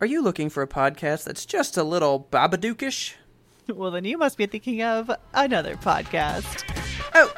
Are you looking for a podcast that's just a little babadookish? Well, then you must be thinking of another podcast. Oh,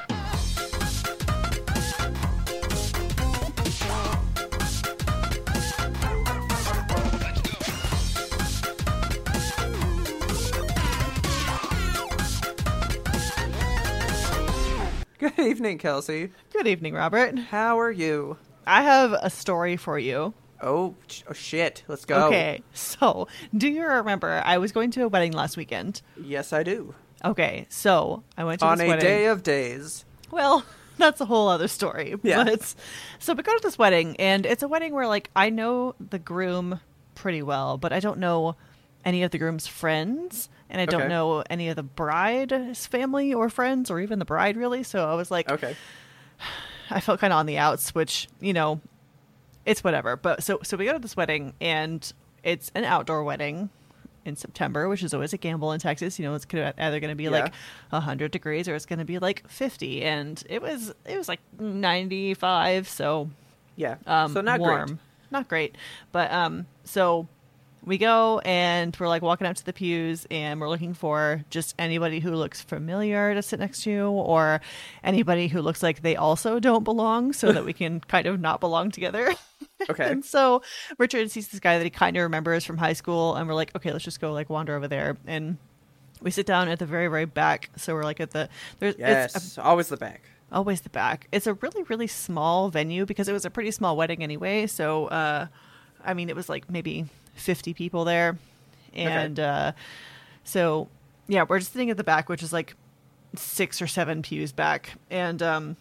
good evening, Kelsey. Good evening, Robert. How are you? I have a story for you. Oh, oh shit. Let's go. Okay, so do you remember I was going to a wedding last weekend? Yes, I do. Okay, so I went to a wedding. On a wedding. day of days. Well, that's a whole other story. Yeah. But so we go to this wedding, and it's a wedding where like I know the groom pretty well, but I don't know any of the groom's friends, and I don't know any of the bride's family or friends, or even the bride really. So I was like, Okay. I felt kind of on the outs, which you know, it's whatever. But so so we go to this wedding, and it's an outdoor wedding in September, which is always a gamble in Texas. You know, it's gonna, either going to be Yeah. like hundred degrees or it's going to be like fifty, and it was it was like ninety five, so Yeah. um, so not warm, great. not great. But um, so we go and we're like walking up to the pews and we're looking for just anybody who looks familiar to sit next to or anybody who looks like they also don't belong so that we can kind of not belong together. Okay. and so Richard sees this guy that he kind of remembers from high school and we're like, okay, let's just go like wander over there and we sit down at the very very back so we're like at the there's Yes. it's a always the back. always the back. It's a really, really small venue because it was a pretty small wedding anyway. So, uh, I mean, it was like maybe 50 people there. And uh, so, yeah, we're just sitting at the back, which is like six or seven pews back. And um,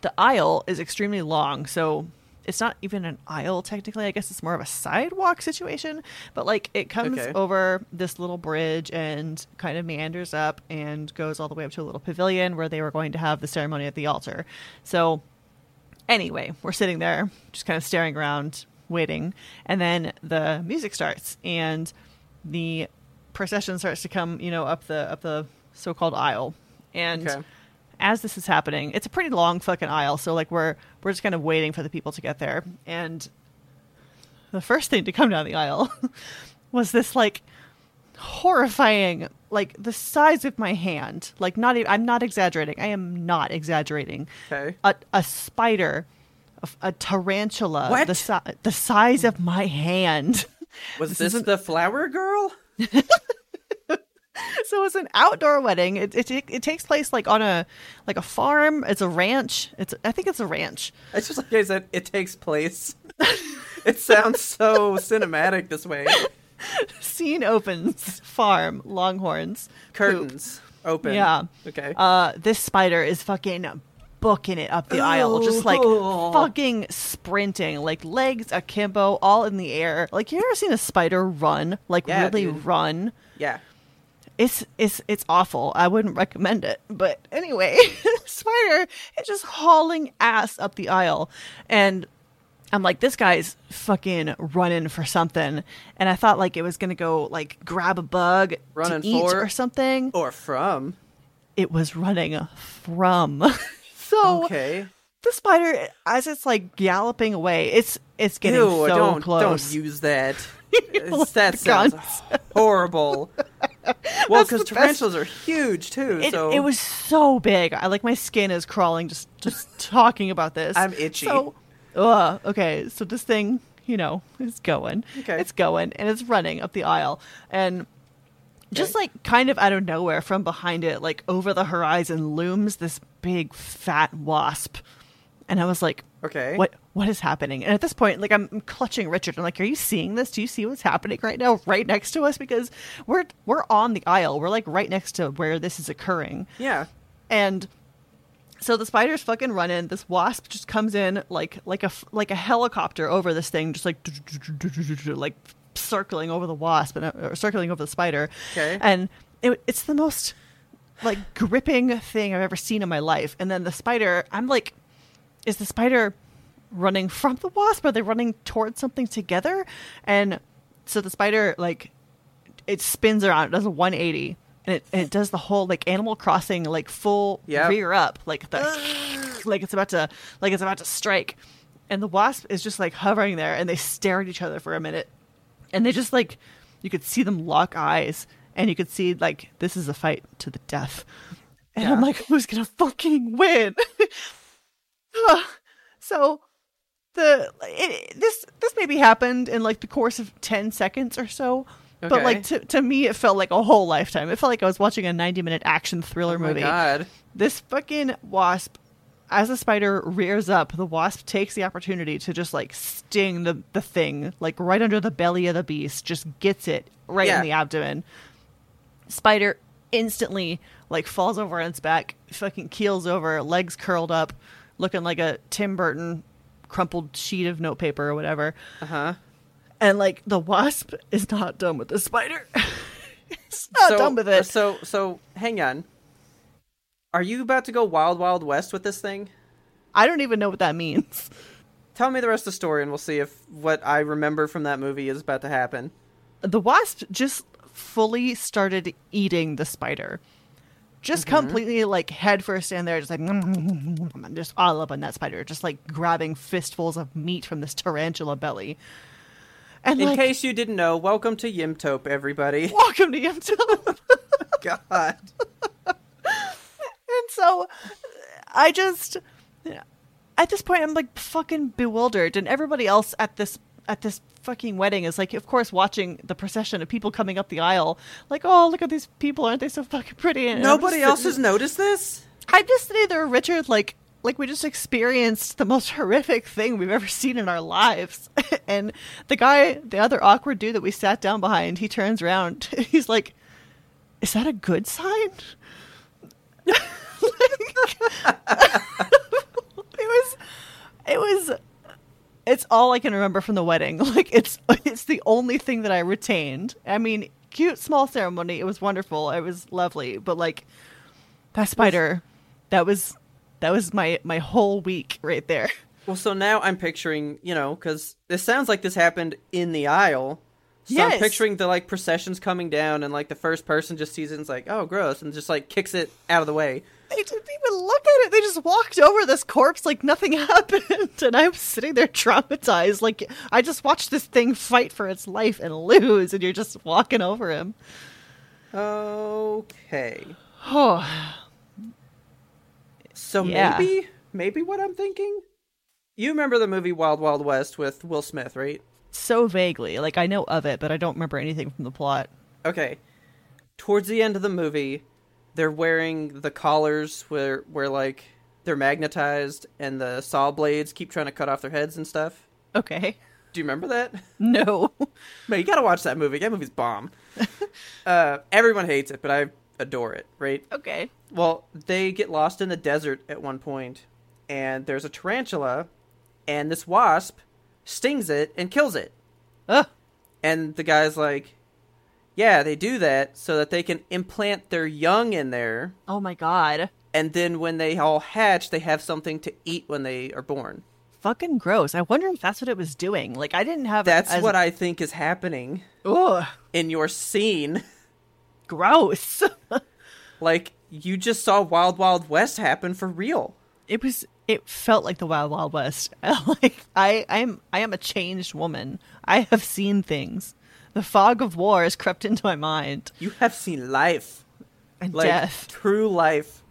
the aisle is extremely long. So, it's not even an aisle technically. I guess it's more of a sidewalk situation. But like it comes Okay. over this little bridge and kind of meanders up and goes all the way up to a little pavilion where they were going to have the ceremony at the altar. So anyway, we're sitting there just kind of staring around, waiting, and then the music starts and the procession starts to come, you know, up the up the so-called aisle. And Okay. as this is happening, it's a pretty long fucking aisle, so like we're we're just kind of waiting for the people to get there. And the first thing to come down the aisle was this like horrifying like the size of my hand like not even, i'm not exaggerating i am not exaggerating Okay. a, a spider a, a tarantula What? the, si- the size of my hand Was This this, isn't- the flower girl? so it's an outdoor wedding it, it, it takes place like on a like a farm it's a ranch it's i think it's a ranch It's just like I said, it takes place. it sounds so cinematic this way. scene opens farm longhorns poop. Curtains open. Yeah. Okay. Uh, this spider is fucking booking it up the aisle, just like Oh. fucking sprinting, like legs akimbo, all in the air. Like you ever seen a spider run? Like Yeah, really dude. run? yeah. It's it's it's awful. I wouldn't recommend it. But anyway, spider is just hauling ass up the aisle, and I'm like, this guy's fucking running for something. And I thought like it was gonna go like grab a bug Running to eat for? or something Or from. it was running from. so Okay. the spider, as it's like galloping away, it's it's getting Ew, so don't close. don't use that. That sounds horrible. well, because tarantulas are huge too. it, so it was so big. I like my skin is crawling just just talking about this. I'm itchy. So, ugh, okay, so this thing, you know, is going. Okay. It's going and it's running up the aisle and just like kind of out of nowhere from behind it, like over the horizon looms this big fat wasp. And I was like, Okay. What what is happening? And at this point, like I'm clutching Richard. I'm like, Are you seeing this? Do you see what's happening right now, right next to us? Because we're we're on the aisle. We're like right next to where this is occurring. Yeah. And so the spider's fucking running. This wasp just comes in like like a like a helicopter over this thing, just like like circling over the wasp and uh, or circling over the spider. Okay. And it, it's the most like gripping thing I've ever seen in my life. And then the spider, I'm like, is the spider running from the wasp? Are they running towards something together? And so the spider like it spins around, it does a 180. And it, and it does the whole like Animal Crossing like full Yep. rear up like the like it's about to like it's about to strike and the wasp is just like hovering there and they stare at each other for a minute and they just like you could see them lock eyes and you could see like this is a fight to the death. And i'm like who's gonna fucking win? So the it, this this maybe happened in like the course of 10 seconds or so but like to, to me it felt like a whole lifetime. It felt like i was watching a 90 minute action thriller Oh movie. God. this fucking wasp as the spider rears up the wasp takes the opportunity to just like sting the, the thing like right under the belly of the beast just gets it right Yeah. in the abdomen spider instantly like falls over on its back fucking keels over legs curled up looking like a tim burton crumpled sheet of notepaper or whatever Uh-huh. and like the wasp is not done with the spider it's not so, done with it So so hang on. Are you about to go wild wild west with this thing? i don't even know what that means Tell me the rest of the story and we'll see if what I remember from that movie is about to happen. the wasp just fully started eating the spider. Just mm-hmm. completely like head first in there, just like just all up on that spider, just like grabbing fistfuls of meat from this tarantula belly. And In like, case you didn't know, welcome to Yimtope, everybody. welcome to Yimtope. God. And so I just at this point I'm like fucking bewildered. And everybody else at this at this fucking wedding is like of course watching the procession of people coming up the aisle. Like oh look at these people. Aren't they so fucking pretty? And Nobody else sitting- has noticed this? I'm just sitting there Richard like like we just experienced the most horrific thing we've ever seen in our lives. And the guy the other awkward dude that we sat down behind he turns around. He's like is that a good sign it was it was it's all I can remember from the wedding. Like it's it's the only thing that I retained. I mean, cute small ceremony. It was wonderful. It was lovely, but like that spider, that was that was my my whole week right there. Well, so now I'm picturing, you know, because this sounds like this happened in the aisle. So Yes. I'm picturing the like processions coming down, and like the first person just sees it and is like, "Oh, gross," and just like kicks it out of the way. They didn't even look at it. They just walked over this corpse like nothing happened. And I'm sitting there traumatized. Like I just watched this thing fight for its life and lose, and you're just walking over him. Okay, Oh, so Yeah. maybe, maybe what I'm thinking. You remember the movie Wild Wild West with Will Smith, right? so vaguely. Like I know of it, but I don't remember anything from the plot. Okay. Towards the end of the movie, they're wearing the collars where where like they're magnetized and the saw blades keep trying to cut off their heads and stuff. Okay. Do you remember that? No. Man, you gotta watch that movie. That movie's bomb. uh, everyone hates it, but I adore it, right? okay. Well, they get lost in the desert at one point, and there's a tarantula, and this wasp stings it and kills it. Ugh. And the guy's like, yeah, they do that so that they can implant their young in there, Oh my god. and then when they all hatch, they have something to eat when they are born. Fucking gross. I wonder if that's what it was doing. Like I didn't have That's as- what I think is happening Ugh. in your scene. Gross. Like, you just saw Wild Wild West happen for real. it was it felt like the wild wild west like i i'm i am a changed woman i have seen things the fog of war has crept into my mind You have seen life. and like death true life.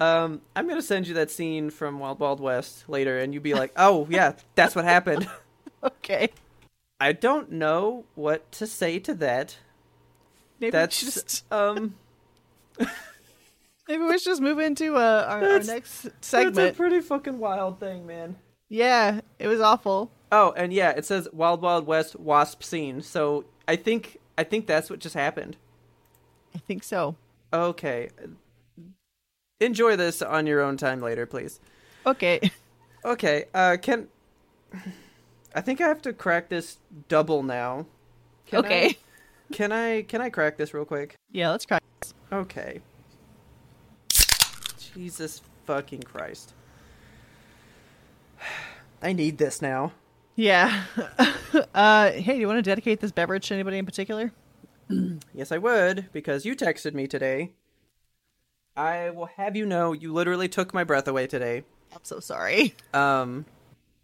Um, I'm gonna send you that scene from Wild Wild West later, and you'd be like, "Oh yeah, that's what happened." okay I don't know what to say to that. maybe That's just um, maybe we should just move into uh, our, our next that's a pretty fucking wild thing, man. Yeah it was awful Oh, and yeah, it says Wild Wild West wasp scene. So I think I think that's what just happened. i think so Okay, enjoy this on your own time later, please. okay Okay, uh, can I think I have to crack this double now Can okay. I, can I can I crack this real quick? Yeah, let's try. Okay. Jesus fucking Christ. I need this now. Yeah. uh, hey, do you want to dedicate this beverage to anybody in particular? Yes, I would, because you texted me today. I will have you know you literally took my breath away today. I'm so sorry. Um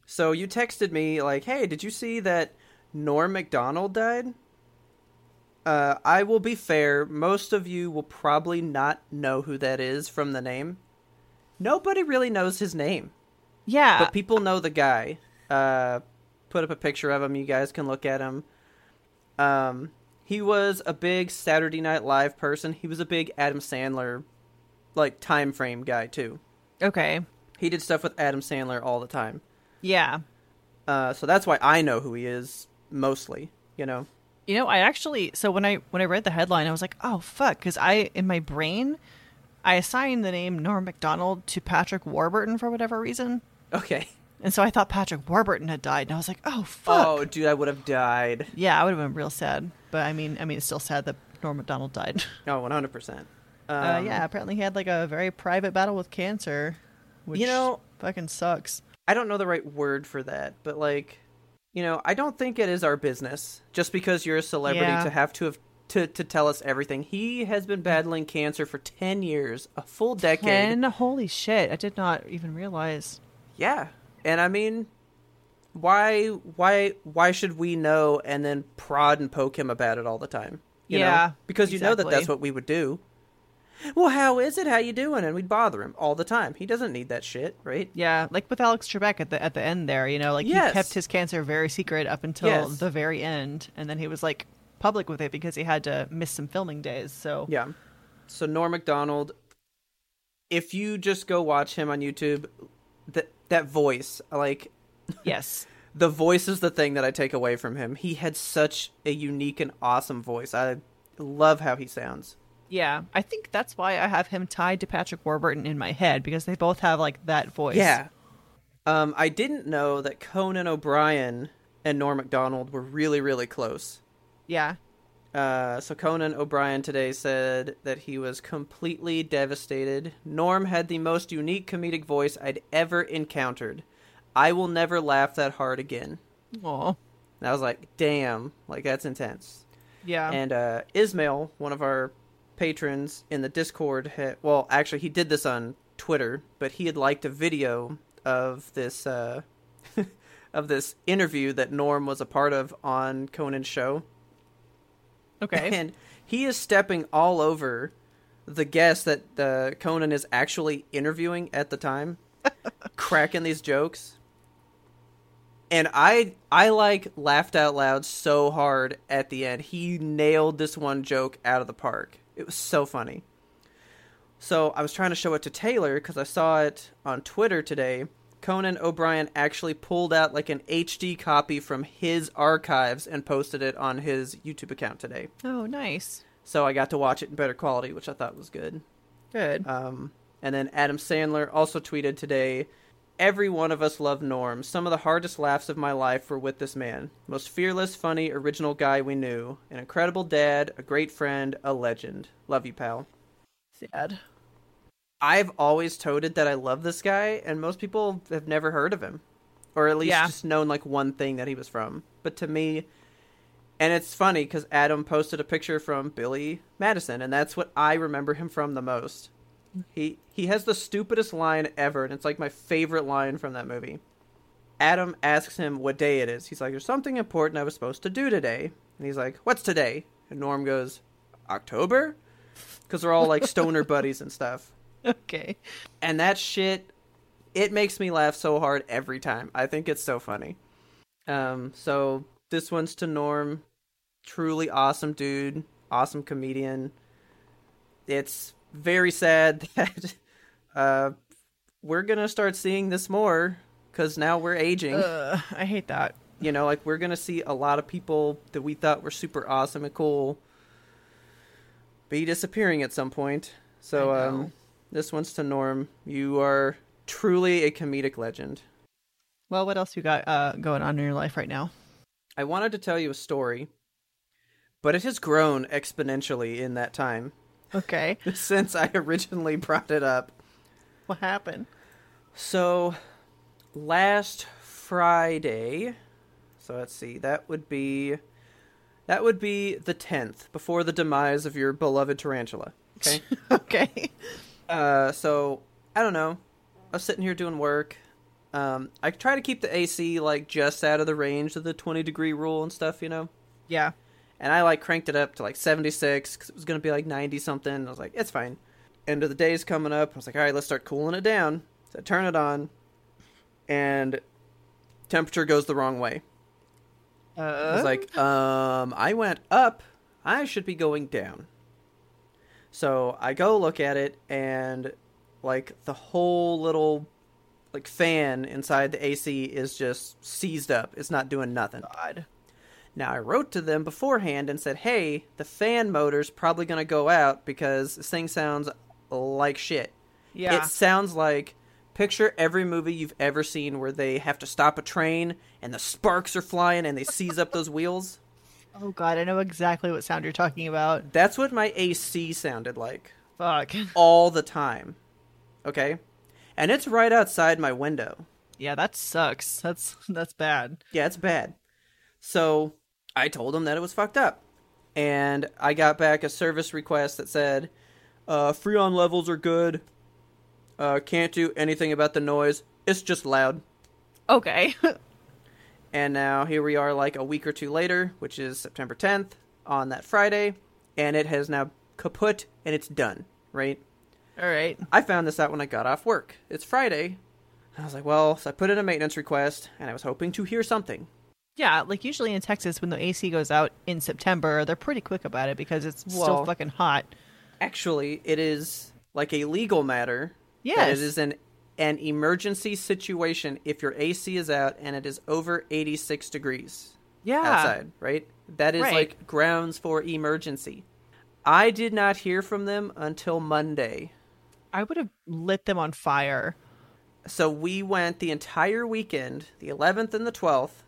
so you texted me like, "Hey, did you see that Norm Macdonald died?" Uh I will be fair, most of you will probably not know who that is from the name. Nobody really knows his name. Yeah. but people know the guy. Uh, put up a picture of him. You guys can look at him. Um, he was a big Saturday Night Live person. He was a big Adam Sandler, like time frame guy too. okay. He did stuff with Adam Sandler all the time. Yeah. Uh, so that's why I know who he is mostly. You know. You know, I actually so when I when I read the headline, I was like, "Oh fuck," because I in my brain, I assigned the name Norm Macdonald to Patrick Warburton for whatever reason, Okay. and so I thought Patrick Warburton had died, and I was like, "Oh fuck." Oh, dude, I would have died. Yeah, I would have been real sad. But I mean, I mean, it's still sad that Norm Macdonald died. Oh, one hundred percent. Um, uh, yeah, apparently he had like a very private battle with cancer, which You know- fucking sucks. I don't know the right word for that, but like, you know, I don't think it is our business just because you're a celebrity Yeah. to have to have to to tell us everything. He has been battling cancer for 10 years, a full decade. Ten, holy shit! I did not even realize. Yeah. And I mean, why why why should we know and then prod and poke him about it all the time? You know? Yeah, Because you know that that's what we would do. Well, how is it? How you doing? And we'd bother him all the time. He doesn't need that shit, right? Yeah, like with Alex Trebek at the at the end there, you know, like Yes. he kept his cancer very secret up until Yes. the very end, and then he was like public with it because he had to miss some filming days. So Yeah. So Norm Macdonald, if you just go watch him on YouTube, that that voice, like yes, the voice is the thing that I take away from him. He had such a unique and awesome voice. I love how he sounds. yeah, I think that's why I have him tied to Patrick Warburton in my head because they both have like that voice. Yeah. Um, I didn't know that Conan O'Brien and Norm Macdonald were really, really close. yeah, Uh, so Conan O'Brien today said that he was completely devastated. Norm had the most unique comedic voice I'd ever encountered. I will never laugh that hard again. oh, And I was like, damn, like that's intense. yeah, And uh, Ismail, one of our patrons in the Discord, had, well, actually, he did this on Twitter, but he had liked a video of this uh, of this interview that Norm was a part of on Conan's show. Okay, And he is stepping all over the guest that uh, Conan is actually interviewing at the time, cracking these jokes. And I I like laughed out loud so hard at the end. He nailed this one joke out of the park. It was so funny. So I was trying to show it to Taylor because I saw it on Twitter today. Conan O'Brien actually pulled out like an HD copy from his archives and posted it on his YouTube account today. oh, nice, So I got to watch it in better quality, which I thought was good. good. Um, and then Adam Sandler also tweeted today Every one of us love Norm. Some of the hardest laughs of my life were with this man. Most fearless, funny, original guy we knew. An incredible dad, a great friend, a legend. Love you, pal. Sad. I've always toted that I love this guy, and most people have never heard of him. Or at least Yeah. just known like one thing that he was from. But to me, and it's funny because Adam posted a picture from Billy Madison, and that's what I remember him from the most. He he has the stupidest line ever, and it's like my favorite line from that movie. Adam asks him what day it is. He's like, "There's something important I was supposed to do today," and he's like, "What's today?" And Norm goes, "October," because they're all like stoner buddies and stuff. Okay, And that shit, it makes me laugh so hard every time. I think it's so funny. Um, so this one's to Norm. Truly awesome dude, awesome comedian. It's very sad that uh, we're gonna start seeing this more because now we're aging. uh, I hate that. You know, like we're gonna see a lot of people that we thought were super awesome and cool be disappearing at some point. So um this one's to Norm. You are truly a comedic legend. Well, what else you got uh, going on in your life right now? I wanted to tell you a story. but it has grown exponentially in that time Okay. since I originally brought it up. What happened? So, last Friday, so let's see, that would be that would be the 10th before the demise of your beloved tarantula. Okay? okay. Uh so, I don't know. I was sitting here doing work. Um I try to keep the AC like just out of the range of the 20 degree rule and stuff, you know. Yeah. And I like cranked it up to like 76 cuz it was going to be like 90 something. I was like, it's fine. End of the day's coming up. I was like, all right, let's start cooling it down. So I turn it on, and temperature goes the wrong way. I Uh, was like, um, I went up. I should be going down. So I go look at it, and like the whole little like fan inside the AC is just seized up. It's not doing nothing. God. Now I wrote to them beforehand and said, "Hey, the fan motor's probably going to go out because this thing sounds like shit. Yeah. It sounds like picture every movie you've ever seen where they have to stop a train and the sparks are flying and they seize up those wheels. Oh God, I know exactly what sound you're talking about. That's what my AC sounded like Fuck. all the time. Okay? And it's right outside my window. Yeah, that sucks. That's that's bad. Yeah, it's bad. So I told him that it was fucked up. And I got back a service request that said, uh, Freon levels are good. Uh, can't do anything about the noise. It's just loud. Okay. And now here we are, like a week or two later, which is September 10th, on that Friday. And it has now kaput and it's done, right? All right. I found this out when I got off work. It's Friday. I was like, well, so I put in a maintenance request and I was hoping to hear something. Yeah, like usually in Texas when the AC goes out in September, they're pretty quick about it because it's Well- still fucking hot. actually it is like a legal matter that Yes. it is an an emergency situation if your AC is out and it is over 86 degrees Yeah. outside, right? That is Right. like grounds for emergency. I did not hear from them until Monday. I would have lit them on fire. So we went the entire weekend, the 11th and the 12th,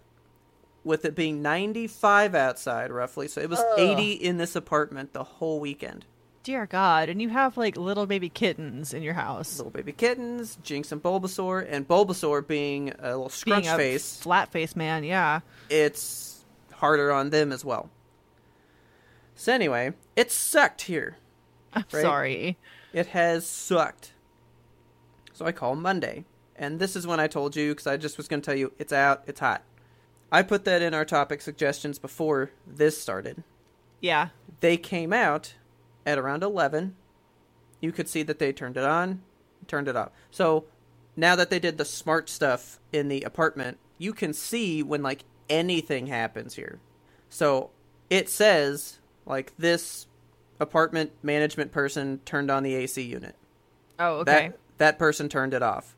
with it being 95 outside roughly. So it was 80 in this apartment the whole weekend. Dear God, and you have like little baby kittens in your house. little baby kittens, Jinx and Bulbasaur, and Bulbasaur being a little scrunch Being a face, flat face man, yeah. it's harder on them as well. So anyway, it sucked here. I'm Right. sorry. It has sucked. So I call Monday, and this is when I told you because I just was going to tell you it's out, it's hot. I put that in our topic suggestions before this started. Yeah. They came out at around 11. You could see that they turned it on, turned it off. So now that they did the smart stuff in the apartment, you can see when like anything happens here. So it says like this apartment management person turned on the AC unit. Oh, okay. That that person turned it off.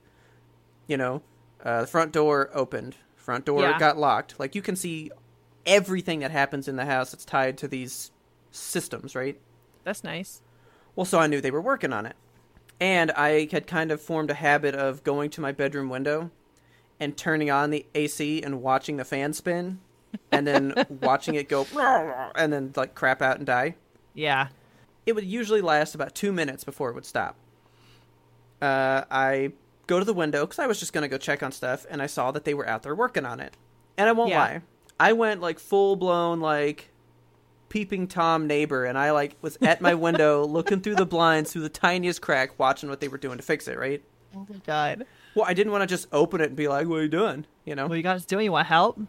You know, uh, the front door opened, front door Yeah. got locked. Like you can see everything that happens in the house that's tied to these systems, right? That's nice. Well, so I knew they were working on it. And I had kind of formed a habit of going to my bedroom window and turning on the AC and watching the fan spin and then watching it go and then like crap out and die. Yeah. It would usually last about two minutes before it would stop. Uh, I go to the window because I was just going to go check on stuff and I saw that they were out there working on it. And I won't Yeah. lie. I went like full blown like peeping tom neighbor and I like was at my window looking through the blinds through the tiniest crack watching what they were doing to fix it, right? Oh my God. Well, I didn't want to just open it and be like, "What are you doing?" You know? What you guys doing? You want help?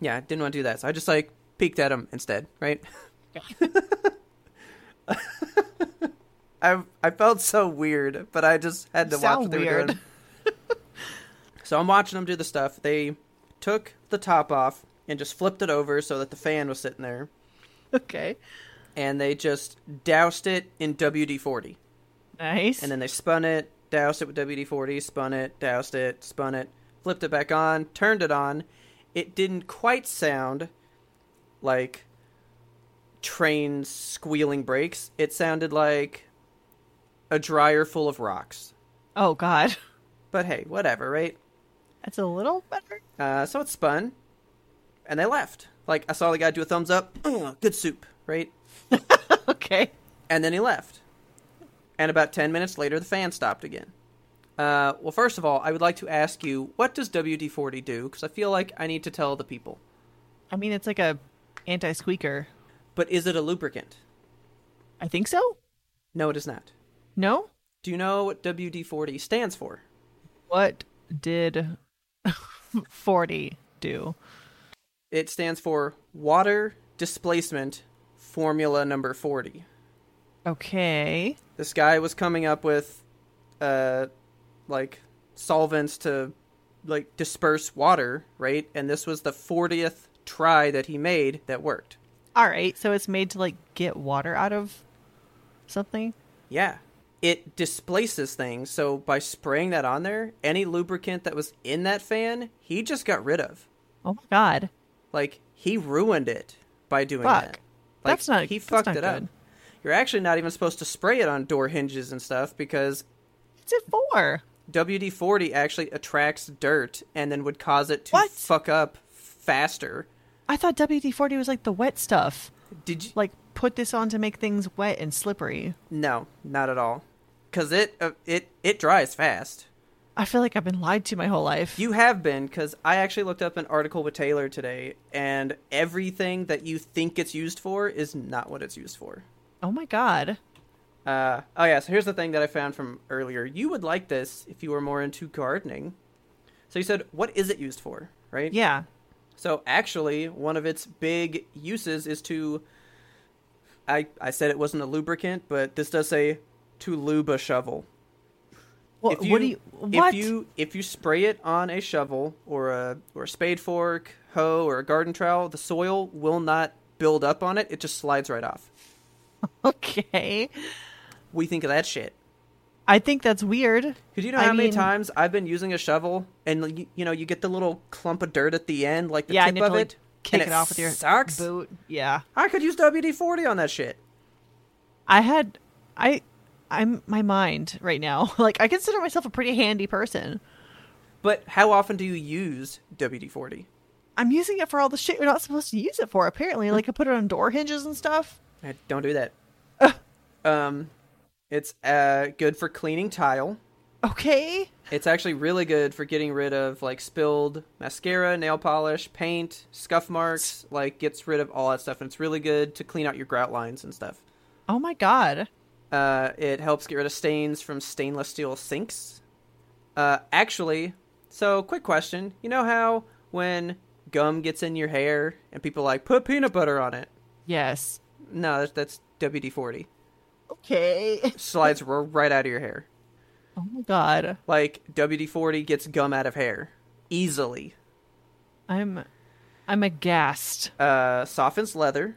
Yeah, I didn't want to do that. So I just like peeked at them instead, right? I I felt so weird, but I just had to watch what they were weird. doing. so I'm watching them do the stuff. They took the top off and just flipped it over so that the fan was sitting there, Okay. and they just doused it in WD forty, Nice. and then they spun it, doused it with WD forty, spun it, doused it, spun it, flipped it back on, turned it on. It didn't quite sound like trains squealing brakes. It sounded like a dryer full of rocks. oh God. But hey, whatever, right? That's a little better. Uh, so it spun, and they left. Like I saw the guy do a thumbs up, "Ugh, good soup, right? Okay. And then he left. And about 10 minutes later, the fan stopped again. Uh, well, first of all, I would like to ask you, what does WD 40 do? Because I feel like I need to tell the people. I mean, it's like a anti-squeaker. But is it a lubricant? I think so. No, it is not. No. Do you know what WD 40 stands for? What did 40 do? It stands for Water Displacement Formula Number 40. Okay. This guy was coming up with, uh, like, solvents to, like, disperse water, right? And this was the 40th try that he made that worked. All right. So it's made to like get water out of something. Yeah. It displaces things, so by spraying that on there, any lubricant that was in that fan, he just got rid of. Oh my god. Like, he ruined it by doing Fuck. that. Like, That's not- He fucked not it up. You're actually not even supposed to spray it on door hinges and stuff because What's it for? WD 40 actually attracts dirt and then would cause it to What? fuck up faster. I thought WD 40 was like the wet stuff. Did you? Like, put this on to make things wet and slippery. No, not at all. Because it, uh, it, it dries fast. I feel like I've been lied to my whole life. You have been, because I actually looked up an article with Taylor today, and everything that you think it's used for is not what it's used for. oh my god. Uh, oh yeah, so here's the thing that I found from earlier. You would like this if you were more into gardening. So you said, what is it used for, right? Yeah. So actually, one of its big uses is to. I I said it wasn't a lubricant, but this does say to lube a shovel. If you, what do you. What? If you if you spray it on a shovel or a or a spade fork, hoe, or a garden trowel, the soil will not build up on it. It just slides right off. Okay. We think of that shit. I think that's weird. Because you know I how many mean- times I've been using a shovel and you, you know you get the little clump of dirt at the end, like the yeah, tip and you have of to, like, it, kick and it off with your sucks. boot. Yeah. I could use WD forty on that shit. I had. I. I'm my mind right now. Like, I consider myself a pretty handy person. But how often do you use WD forty? I'm using it for all the shit you're not supposed to use it for, apparently. Like, I put it on door hinges and stuff. Don't do that. um, it's uh good for cleaning tile. Okay. It's actually really good for getting rid of like spilled mascara, nail polish, paint, scuff marks. Like gets rid of all that stuff, and it's really good to clean out your grout lines and stuff. Oh my god. Uh, it helps get rid of stains from stainless steel sinks. Uh, actually, so quick question: You know how when gum gets in your hair and people like put peanut butter on it? Yes. No, that's, that's WD forty. Okay. Slides right out of your hair. Oh my god. Like WD forty gets gum out of hair easily. I'm. I'm aghast. Uh, softens leather.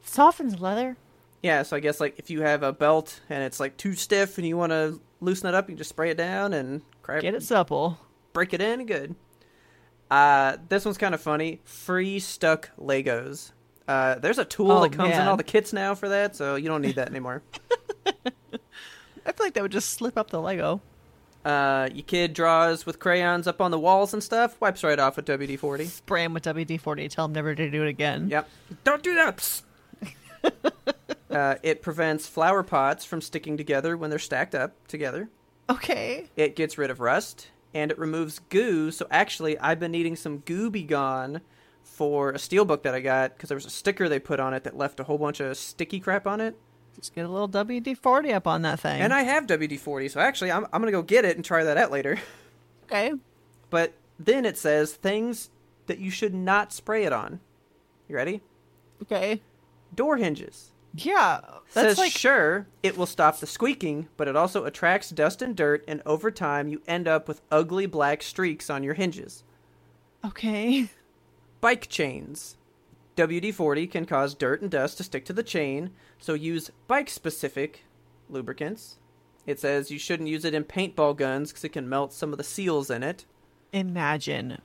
Softens leather. Yeah, so I guess like if you have a belt and it's like too stiff and you want to loosen it up, you just spray it down and Get it supple. break it in, good. Uh, this one's kind of funny. Free stuck Legos. Uh, there's a tool Oh, that comes in all the kits now for that, so you don't need that anymore. I feel like that would just slip up the Lego. Uh, your kid draws with crayons up on the walls and stuff, wipes right off with WD forty. Spray him with WD 40. Tell him never to do it again. Yep. Don't do that. Uh, it prevents flower pots from sticking together when they're stacked up together. Okay. It gets rid of rust and it removes goo. So actually, I've been needing some goo be gone for a steelbook that I got because there was a sticker they put on it that left a whole bunch of sticky crap on it. Just get a little WD 40 up on that thing. And I have WD 40, so actually, I'm, I'm going to go get it and try that out later. Okay. But then it says things that you should not spray it on. You ready? Okay. Door hinges. Yeah. says That's like. sure it will stop the squeaking, but it also attracts dust and dirt, and over time you end up with ugly black streaks on your hinges. Okay. Bike chains. WD 40 can cause dirt and dust to stick to the chain, so use bike specific lubricants. It says you shouldn't use it in paintball guns because it can melt some of the seals in it. Imagine.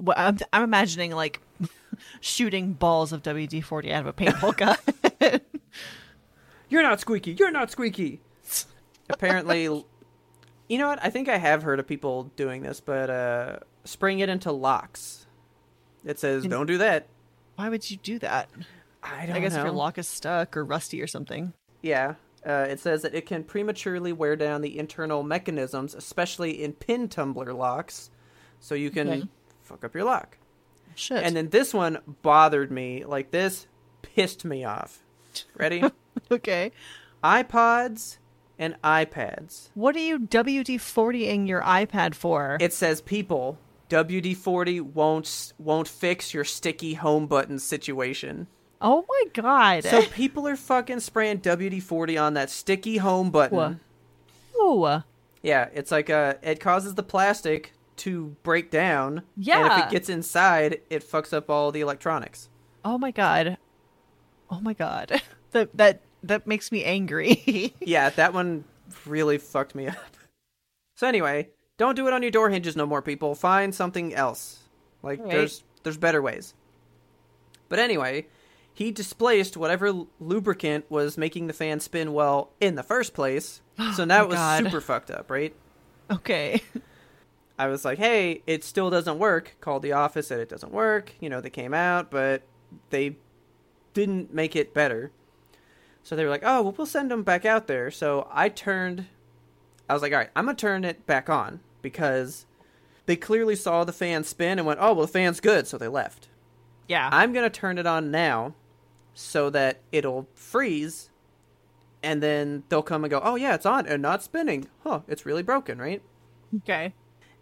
Well, I'm, I'm imagining like shooting balls of WD 40 out of a paintball gun. You're not squeaky. You're not squeaky. Apparently, you know what? I think I have heard of people doing this, but uh, spraying it into locks. It says don't do that. Why would you do that? I don't know. I guess know. if your lock is stuck or rusty or something. Yeah. Uh, it says that it can prematurely wear down the internal mechanisms, especially in pin tumbler locks, so you can Okay. fuck up your lock. Shit. And then this one bothered me. Like this pissed me off. Ready? okay. iPods and iPads. What are you WD 40ing your iPad for? It says people WD-40 won't won't fix your sticky home button situation. oh my god. So people are fucking spraying WD-40 on that sticky home button. What? Ooh. Yeah, it's like uh it causes the plastic to break down. Yeah. And if it gets inside, it fucks up all the electronics. Oh my god. Oh my god. That that that makes me angry. Yeah, that one really fucked me up. So anyway, don't do it on your door hinges no more, people. Find something else. Like Alright. there's there's better ways. But anyway, he displaced whatever lubricant was making the fan spin well in the first place. Oh so now my it was God. super fucked up, right? okay. I was like, "Hey, it still doesn't work." Called the office, said it doesn't work. You know, they came out, but they didn't make it better. So they were like, "Oh, well, we'll send them back out there." So I turned. I was like, "All right, I'm gonna turn it back on because they clearly saw the fan spin and went, "Oh, well, the fan's good," so they left. Yeah. I'm gonna turn it on now, so that it'll freeze, and then they'll come and go, "Oh yeah, it's on and not spinning. Huh? It's really broken, right?" okay.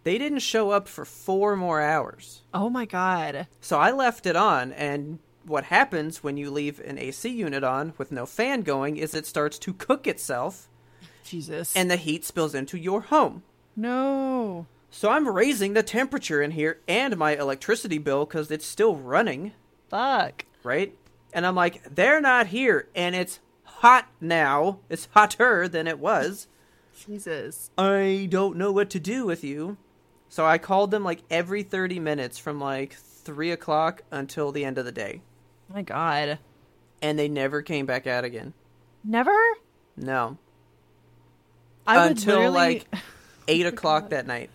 They didn't show up for four more hours. Oh my god. So I left it on, and what happens when you leave an AC unit on with no fan going is it starts to cook itself, Jesus. and the heat spills into your home. no. So I'm raising the temperature in here and my electricity bill because it's still running, Fuck. right? And I'm like, they're not here, and it's hot now. It's hotter than it was. Jesus. I don't know what to do with you. So I called them like every 30 minutes from like 3 o'clock until the end of the day. My god. And they never came back out again. Never? No. I until literally- like 8 o'clock that night.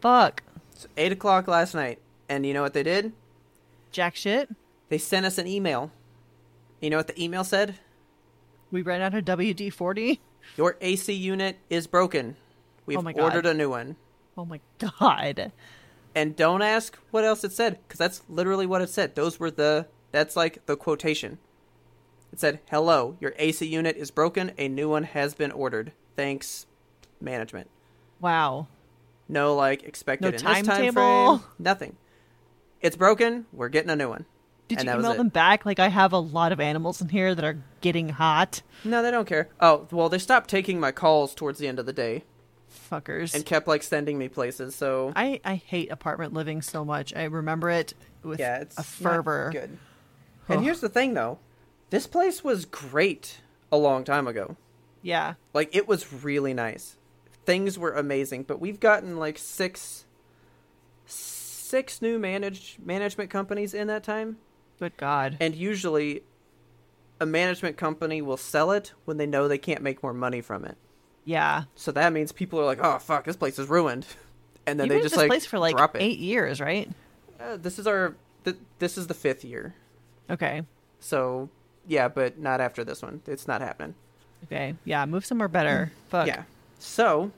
fuck. So 8 o'clock last night. And you know what they did? Jack shit. They sent us an email. You know what the email said? We ran out of WD 40. Your AC unit is broken. We've Oh ordered a new one. Oh my god. And don't ask what else it said, because that's literally what it said. Those were the, that's like the quotation. It said, hello, your AC unit is broken. A new one has been ordered. Thanks, management. Wow. No, like, expected No in this time timetable? frame. Nothing. It's broken. We're getting a new one. Did And you email them back? Like, I have a lot of animals in here that are getting hot. No, they don't care. Oh, well, they stopped taking my calls towards the end of the day Fuckers. and kept, like, sending me places, so. I, I hate apartment living so much. I remember it with yeah, it's a fervor. good. And here's the thing, though. This place was great a long time ago. Yeah. Like it was really nice. Things were amazing, but we've gotten like six six new managed management companies in that time, Good God. and usually a management company will sell it when they know they can't make more money from it. Yeah. So that means people are like, "Oh fuck, this place is ruined." And then You've they just this like place for like drop it. eight years, right? Uh, this is our th- this is the 5th year. Okay. So, yeah, but not after this one. It's not happening. Okay. Yeah. Move somewhere better. Fuck. Yeah. So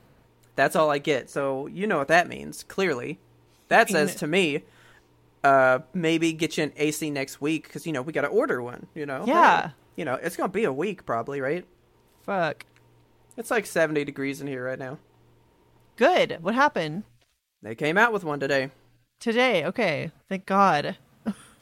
that's all I get. So you know what that means, clearly. That says to me, uh, maybe get you an AC next week because you know we got to order one. You know. Yeah. You know it's gonna be a week probably, right? Fuck. It's like seventy degrees in here right now. Good. What happened? They came out with one today. Today. Okay. Thank God.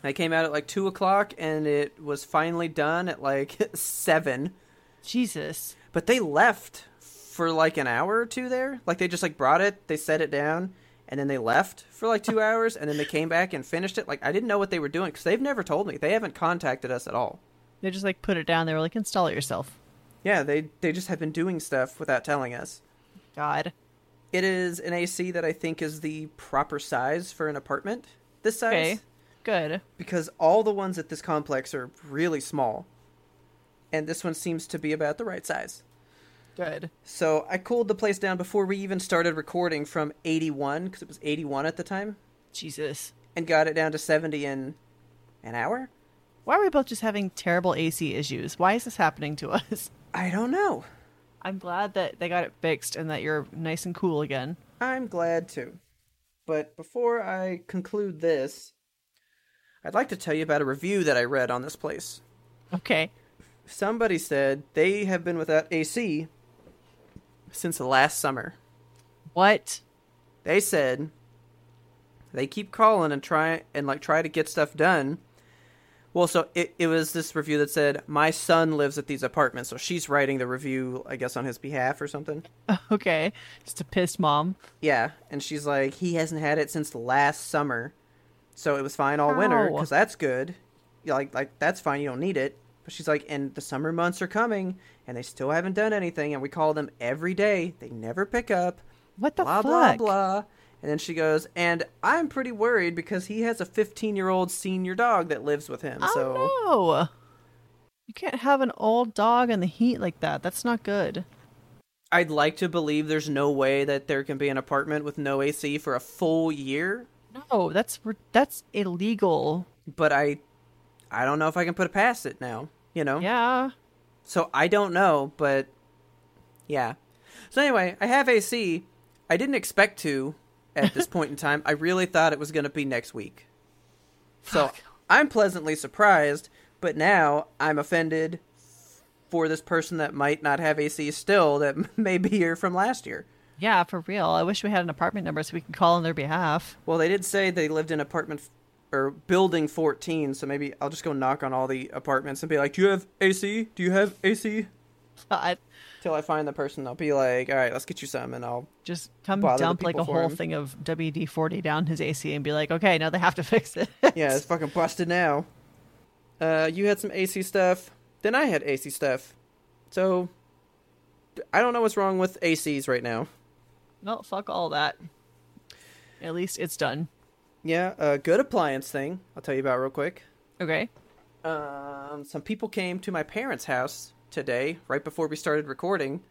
They came out at like two o'clock, and it was finally done at like seven. Jesus. But they left for like an hour or two there. Like they just like brought it, they set it down, and then they left for like two hours, and then they came back and finished it. Like I didn't know what they were doing because they've never told me. They haven't contacted us at all. They just like put it down. They were like, install it yourself. Yeah, they they just have been doing stuff without telling us. God. It is an AC that I think is the proper size for an apartment this size Okay. Good. because all the ones at this complex are really small, and this one seems to be about the right size. Good. So I cooled the place down before we even started recording from 81 because it was 81 at the time. Jesus. and got it down to 70 in an hour. Why are we both just having terrible AC issues? Why is this happening to us? I don't know. I'm glad that they got it fixed and that you're nice and cool again. I'm glad too. But before I conclude this, I'd like to tell you about a review that I read on this place. Okay. Somebody said they have been without AC since last summer. What? They said they keep calling and try and like try to get stuff done. Well, so it, it was this review that said my son lives at these apartments, so she's writing the review, I guess, on his behalf or something. Okay. Just to piss mom. Yeah, and she's like, he hasn't had it since last summer, so it was fine all winter because that's good. Like like that's fine. You don't need it. But she's like, and the summer months are coming, and they still haven't done anything, and we call them every day. They never pick up. What the blah blah fuck? blah. And then she goes, and I'm pretty worried because he has a 15 year old senior dog that lives with him. Oh, so Oh no. You can't have an old dog in the heat like that. That's not good. I'd like to believe there's no way that there can be an apartment with no AC for a full year, No, that's that's illegal. but I, I don't know if I can put it past it now. You know. Yeah. So I don't know, but yeah. So anyway, I have AC. I didn't expect to at this point in time. I really thought it was going to be next week. So Fuck. I'm pleasantly surprised, but now I'm offended for this person that might not have AC still that may be here from last year. Yeah, for real. I wish we had an apartment number so we could call on their behalf. Well, they did say they lived in apartment f- or building 14, so maybe I'll just go knock on all the apartments and be like, "Do you have AC? Do you have AC?" God. Till I find the person, I'll be like, "All right, let's get you some," and I'll Just come dump like a whole him. thing of WD 40 down his AC and be like, okay, now they have to fix it. Yeah, it's fucking busted now. Uh, you had some AC stuff. Then I had AC stuff. So, I don't know what's wrong with ACs right now. Well, fuck all that. At least it's done. Yeah, a good appliance thing I'll tell you about real quick. Okay. Um, some people came to my parents' house today, right before we started recording.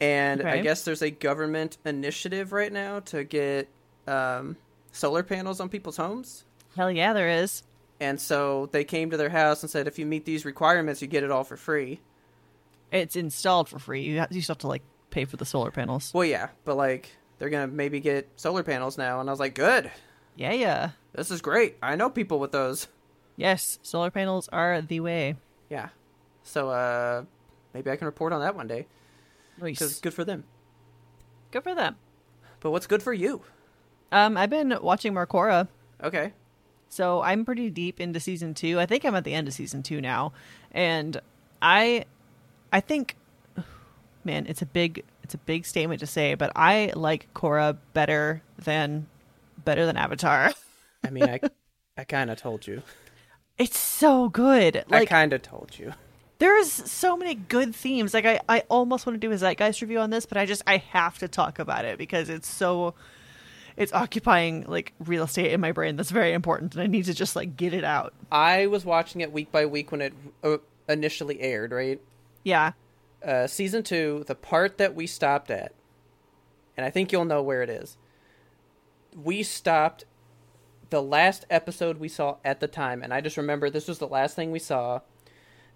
And I guess there's a government initiative right now to get um, solar panels on people's homes. Hell yeah, there is. And so they came to their house and said, if you meet these requirements, you get it all for free. It's installed for free. You have, you still have to like pay for the solar panels. Well, yeah, but like they're gonna maybe get solar panels now, and I was like, good, Yeah, yeah. this is great. I know people with those. Yes, solar panels are the way. Yeah, so uh, maybe I can report on that one day because good for them. Good for them. But what's good for you? Um, I've been watching Marcora, Okay, so I'm pretty deep into season two. I think I'm at the end of season two now, and I, I think, man, it's a big, it's a big statement to say, but I like Korra better than, better than Avatar. I mean, I I kind of told you. It's so good. I kind of told you. there's so many good themes. Like I, I almost want to do a zeitgeist review on this, but I just I have to talk about it because it's so it's occupying like real estate in my brain that's very important and I need to just like get it out. I was watching it week by week when it uh, initially aired, right? Yeah. Uh, season two, the part that we stopped at, and I think you'll know where it is. We stopped the last episode we saw at the time, and I just remember this was the last thing we saw.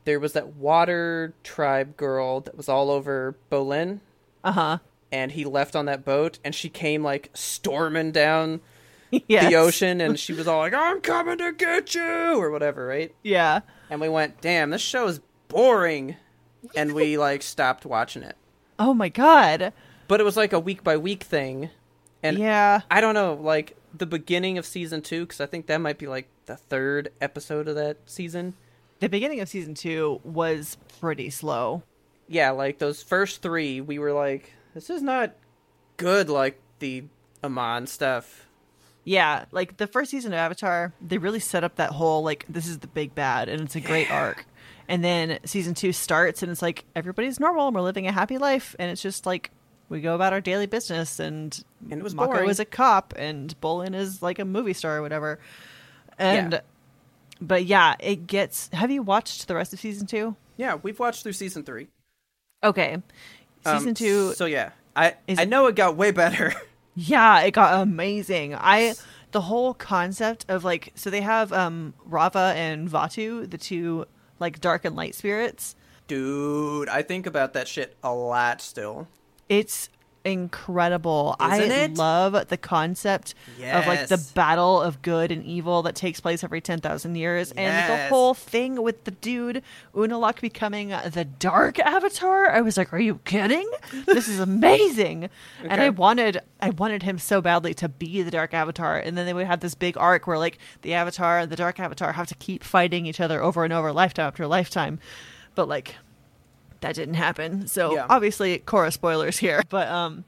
There was that water tribe girl that was all over Bolin, Uh-huh. and he left on that boat, and she came like storming down yes. the ocean, and she was all like, "I'm coming to get you," or whatever, right? Yeah. And we went, "Damn, this show is boring," and we like stopped watching it. Oh my god. but it was like a week by week thing and yeah. i don't know like the beginning of season two because i think that might be like the third episode of that season The beginning of season 2 was pretty slow. yeah like those first three we were like this is not good like the amon stuff Yeah, like the first season of Avatar, they really set up that whole like this is the big bad and it's a great arc. And then season 2 starts and it's like everybody's normal and we're living a happy life and it's just like we go about our daily business and And it was Mako boring. is a cop and Bolin is like a movie star or whatever. And Yeah. but yeah, it gets Have you watched the rest of season 2? yeah we've watched through season three Okay. Um, Season 2 so yeah i Is i know it got way better Yeah, it got amazing. I the whole concept of like so they have um Raava and Vaatu, the two like dark and light spirits. Dude, I think about that shit a lot still. It's incredible. Isn't I it? love the concept of like the battle of good and evil that takes place every 10,000 years and the whole thing with the dude Unalaq becoming the dark avatar. I was like, "Are you kidding? This is amazing." And I wanted I wanted him so badly to be the dark avatar and then they would have this big arc where like the avatar and the dark avatar have to keep fighting each other over and over lifetime after lifetime. But like that didn't happen. So Yeah. obviously Korra spoilers here. But um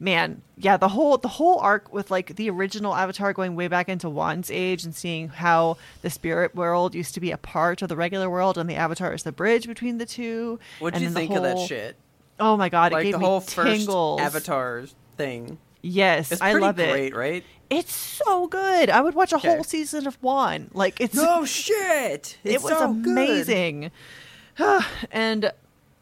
man, yeah, the whole the whole arc with like the original Avatar going way back into Wan's age and seeing how the spirit world used to be a part of the regular world and the Avatar is the bridge between the two. What'd and you think of that shit? Oh my god, it Like gave the me whole first tingles. Avatar thing. Yes, It's I love it. great, right? It's so good. I would watch a Okay. whole season of Wan. Like it's No shit. it was so amazing. and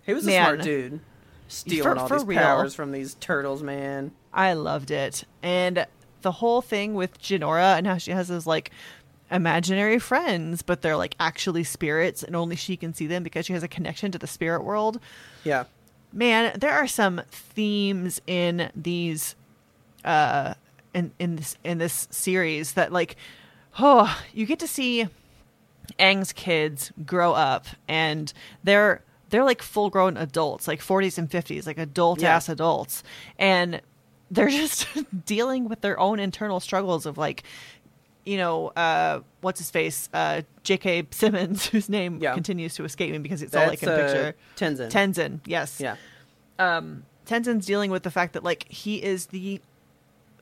He was a Man. smart dude. Stealing For- all for these real. powers from these turtles, man. I loved it. And the whole thing with Jinora and how she has those like imaginary friends, but they're like actually spirits and only she can see them because she has a connection to the spirit world. Yeah. Man, there are some themes in these uh in in this in this series that like oh, you get to see Aang's kids grow up and they're they're like full grown adults, like 40s and 50s, like adult ass Yeah. adults. And they're just dealing with their own internal struggles of like you know, uh, what's his face? Uh, J.K. Simmons, whose name Yeah. continues to escape me because it's all That's like in uh, picture. Tenzin. Tenzin, yes. Yeah. Um, Tenzin's dealing with the fact that like he is the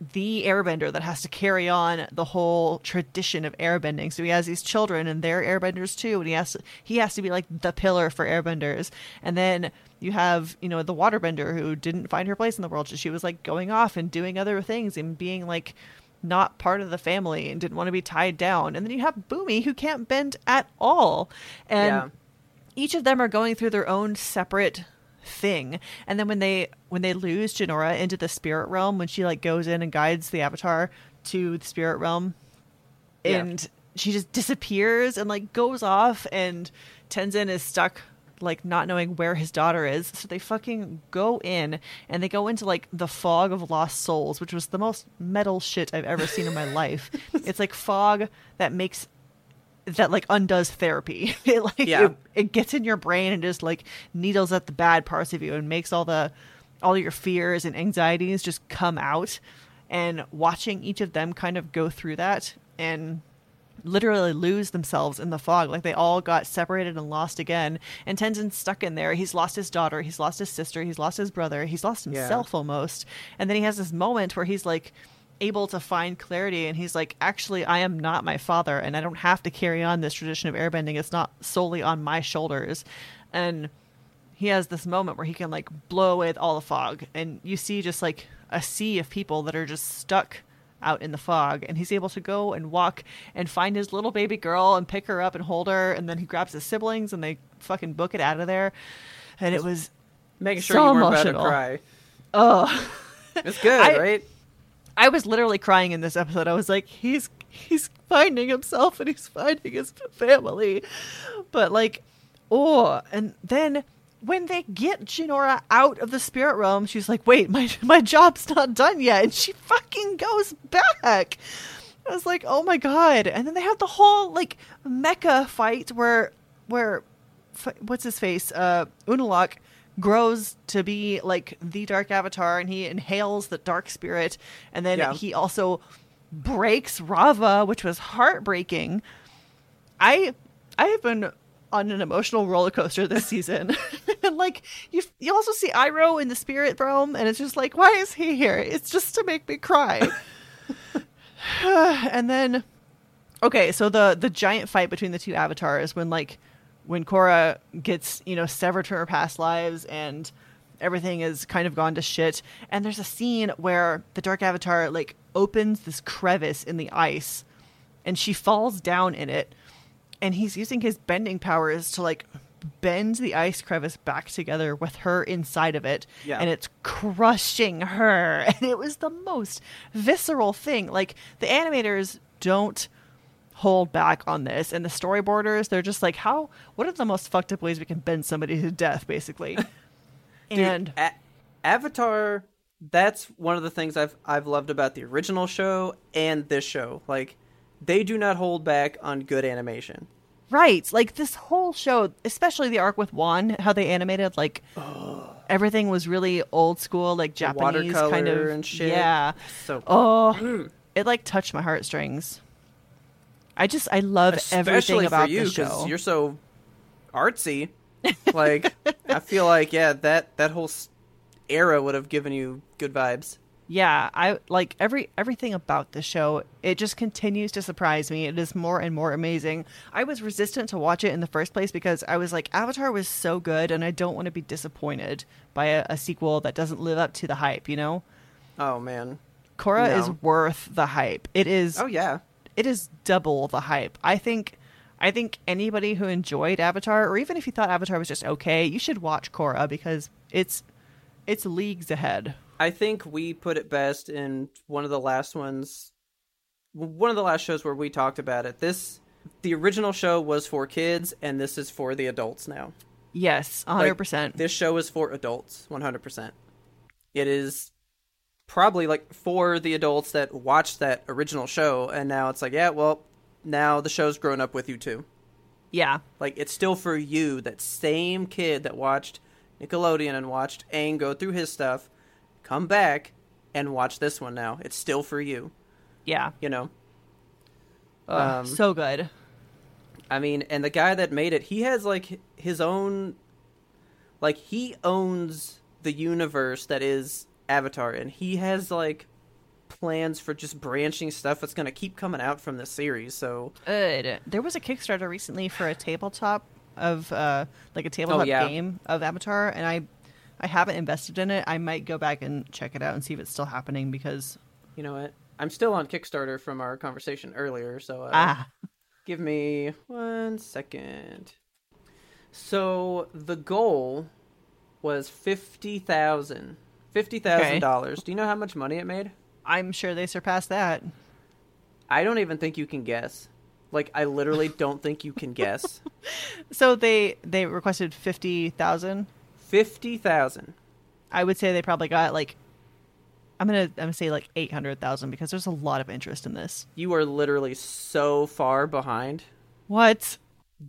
the airbender that has to carry on the whole tradition of airbending. So he has these children and they're airbenders too, and he has to, he has to be like the pillar for airbenders. And then you have, you know, the waterbender who didn't find her place in the world. She was like going off and doing other things and being like not part of the family and didn't want to be tied down. And then you have Bumi who can't bend at all. And yeah. each of them are going through their own separate thing. And then when they when they lose Jinora into the spirit realm when she like goes in and guides the avatar to the spirit realm Yeah. and she just disappears and like goes off and Tenzin is stuck like not knowing where his daughter is. So they fucking go in and they go into like the fog of lost souls which was the most metal shit I've ever seen in my life. It's like fog that makes that like undoes therapy. It like Yeah. it, it gets in your brain and just like needles at the bad parts of you and makes all the all your fears and anxieties just come out. And watching each of them kind of go through that and literally lose themselves in the fog. Like they all got separated and lost again. And Tenzin's stuck in there. He's lost his daughter. He's lost his sister. He's lost his brother. He's lost Yeah. himself almost. And then he has this moment where he's like able to find clarity and he's like, actually, I am not my father and I don't have to carry on this tradition of airbending. It's not solely on my shoulders. And he has this moment where he can like blow away all the fog and you see just like a sea of people that are just stuck out in the fog and he's able to go and walk and find his little baby girl and pick her up and hold her and then he grabs his siblings and they fucking book it out of there and it was Making sure so you weren't about to emotional. cry. oh It's good, I- right? I was literally crying in this episode. I was like, he's he's finding himself and he's finding his family. But like, oh, and then when they get Jinora out of the spirit realm, she's like, wait, my my job's not done yet, and she fucking goes back. I was like, oh my god! And then they have the whole like mecha fight where where what's his face uh Unalaq grows to be like the dark avatar and he inhales the dark spirit and then Yeah. he also breaks Raava which was heartbreaking. I I have been on an emotional roller coaster this season. And like you you also see Iroh in the spirit realm and it's just like why is he here? It's just to make me cry. And then okay so the the giant fight between the two avatars when like when Korra gets you know severed from her past lives and everything is kind of gone to shit. And there's a scene where the dark avatar like opens this crevice in the ice and she falls down in it. And he's using his bending powers to like bend the ice crevice back together with her inside of it. Yeah. and it's crushing her. And it was the most visceral thing. Like the animators don't hold back on this and the storyboarders they're just like how what are the most fucked up ways we can bend somebody to death basically Dude, and A- Avatar. That's one of the things I've I've loved about the original show and this show. Like, they do not hold back on good animation. Right. Like this whole show, especially the arc with Wan, how they animated like everything was really old school, like Japanese kind of and shit. Yeah. So Oh, it like touched my heartstrings. I just I love everything about you the show. you're so artsy. Like, I feel like yeah, that that whole era would have given you good vibes. yeah, I like every everything about the show. It just continues to surprise me. It is more and more amazing. I was resistant to watch it in the first place because I was like, Avatar was so good, and I don't want to be disappointed by a, a sequel that doesn't live up to the hype. You know. Oh man. Korra No. is worth the hype. It is Oh yeah. It is double the hype. I think I think anybody who enjoyed Avatar or even if you thought Avatar was just okay, you should watch Korra because it's it's leagues ahead. I think we put it best in one of the last ones, one of the last shows where we talked about it. This, the original show was for kids, and this is for the adults now. Yes, Like, 100%. This show is for adults, one hundred percent. It is probably like for the adults that watched that original show, and now it's like, yeah, well, now the show's grown up with you too. yeah. Like it's still for you, that same kid that watched Nickelodeon and watched Aang go through his stuff, come back and watch this one now. It's still for you, Yeah. you know. Um, so good. I mean, and the guy that made it, he has like his own like he owns the universe that is Avatar and he has like plans for just branching stuff that's going to keep coming out from the series. So, Good. There was a Kickstarter recently for a tabletop of uh like a tabletop yeah. game of Avatar and I I haven't invested in it. I might go back and check it out and see if it's still happening because you know what? I'm still on Kickstarter from our conversation earlier, so uh, ah Give me one second. So the goal was fifty thousand. Fifty thousand dollars. Do you know how much money it made? I'm sure they surpassed that. I don't even think you can guess. Like I literally don't think you can guess. So they they requested fifty thousand. Fifty thousand. I would say they probably got like I'm gonna I'm gonna say like eight hundred thousand because there's a lot of interest in this. You are literally so far behind. What?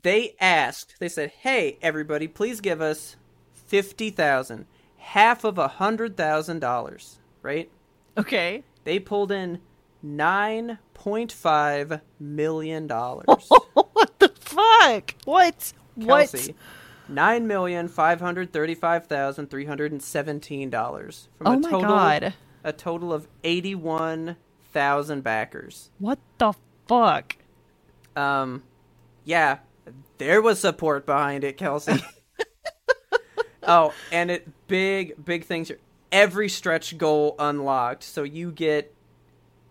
They asked. They said, "Hey, everybody, please give us fifty thousand, half of a hundred thousand dollars." Right? Okay. They pulled in nine point five million dollars. what the fuck? What? Kelsey, nine million five hundred thirty-five thousand three hundred and seventeen dollars from Oh a my total God. a total of eighty-one thousand backers. What? What the fuck? Um, yeah, there was support behind it, Kelsey. oh, and it big big things here. Every stretch goal unlocked, so you get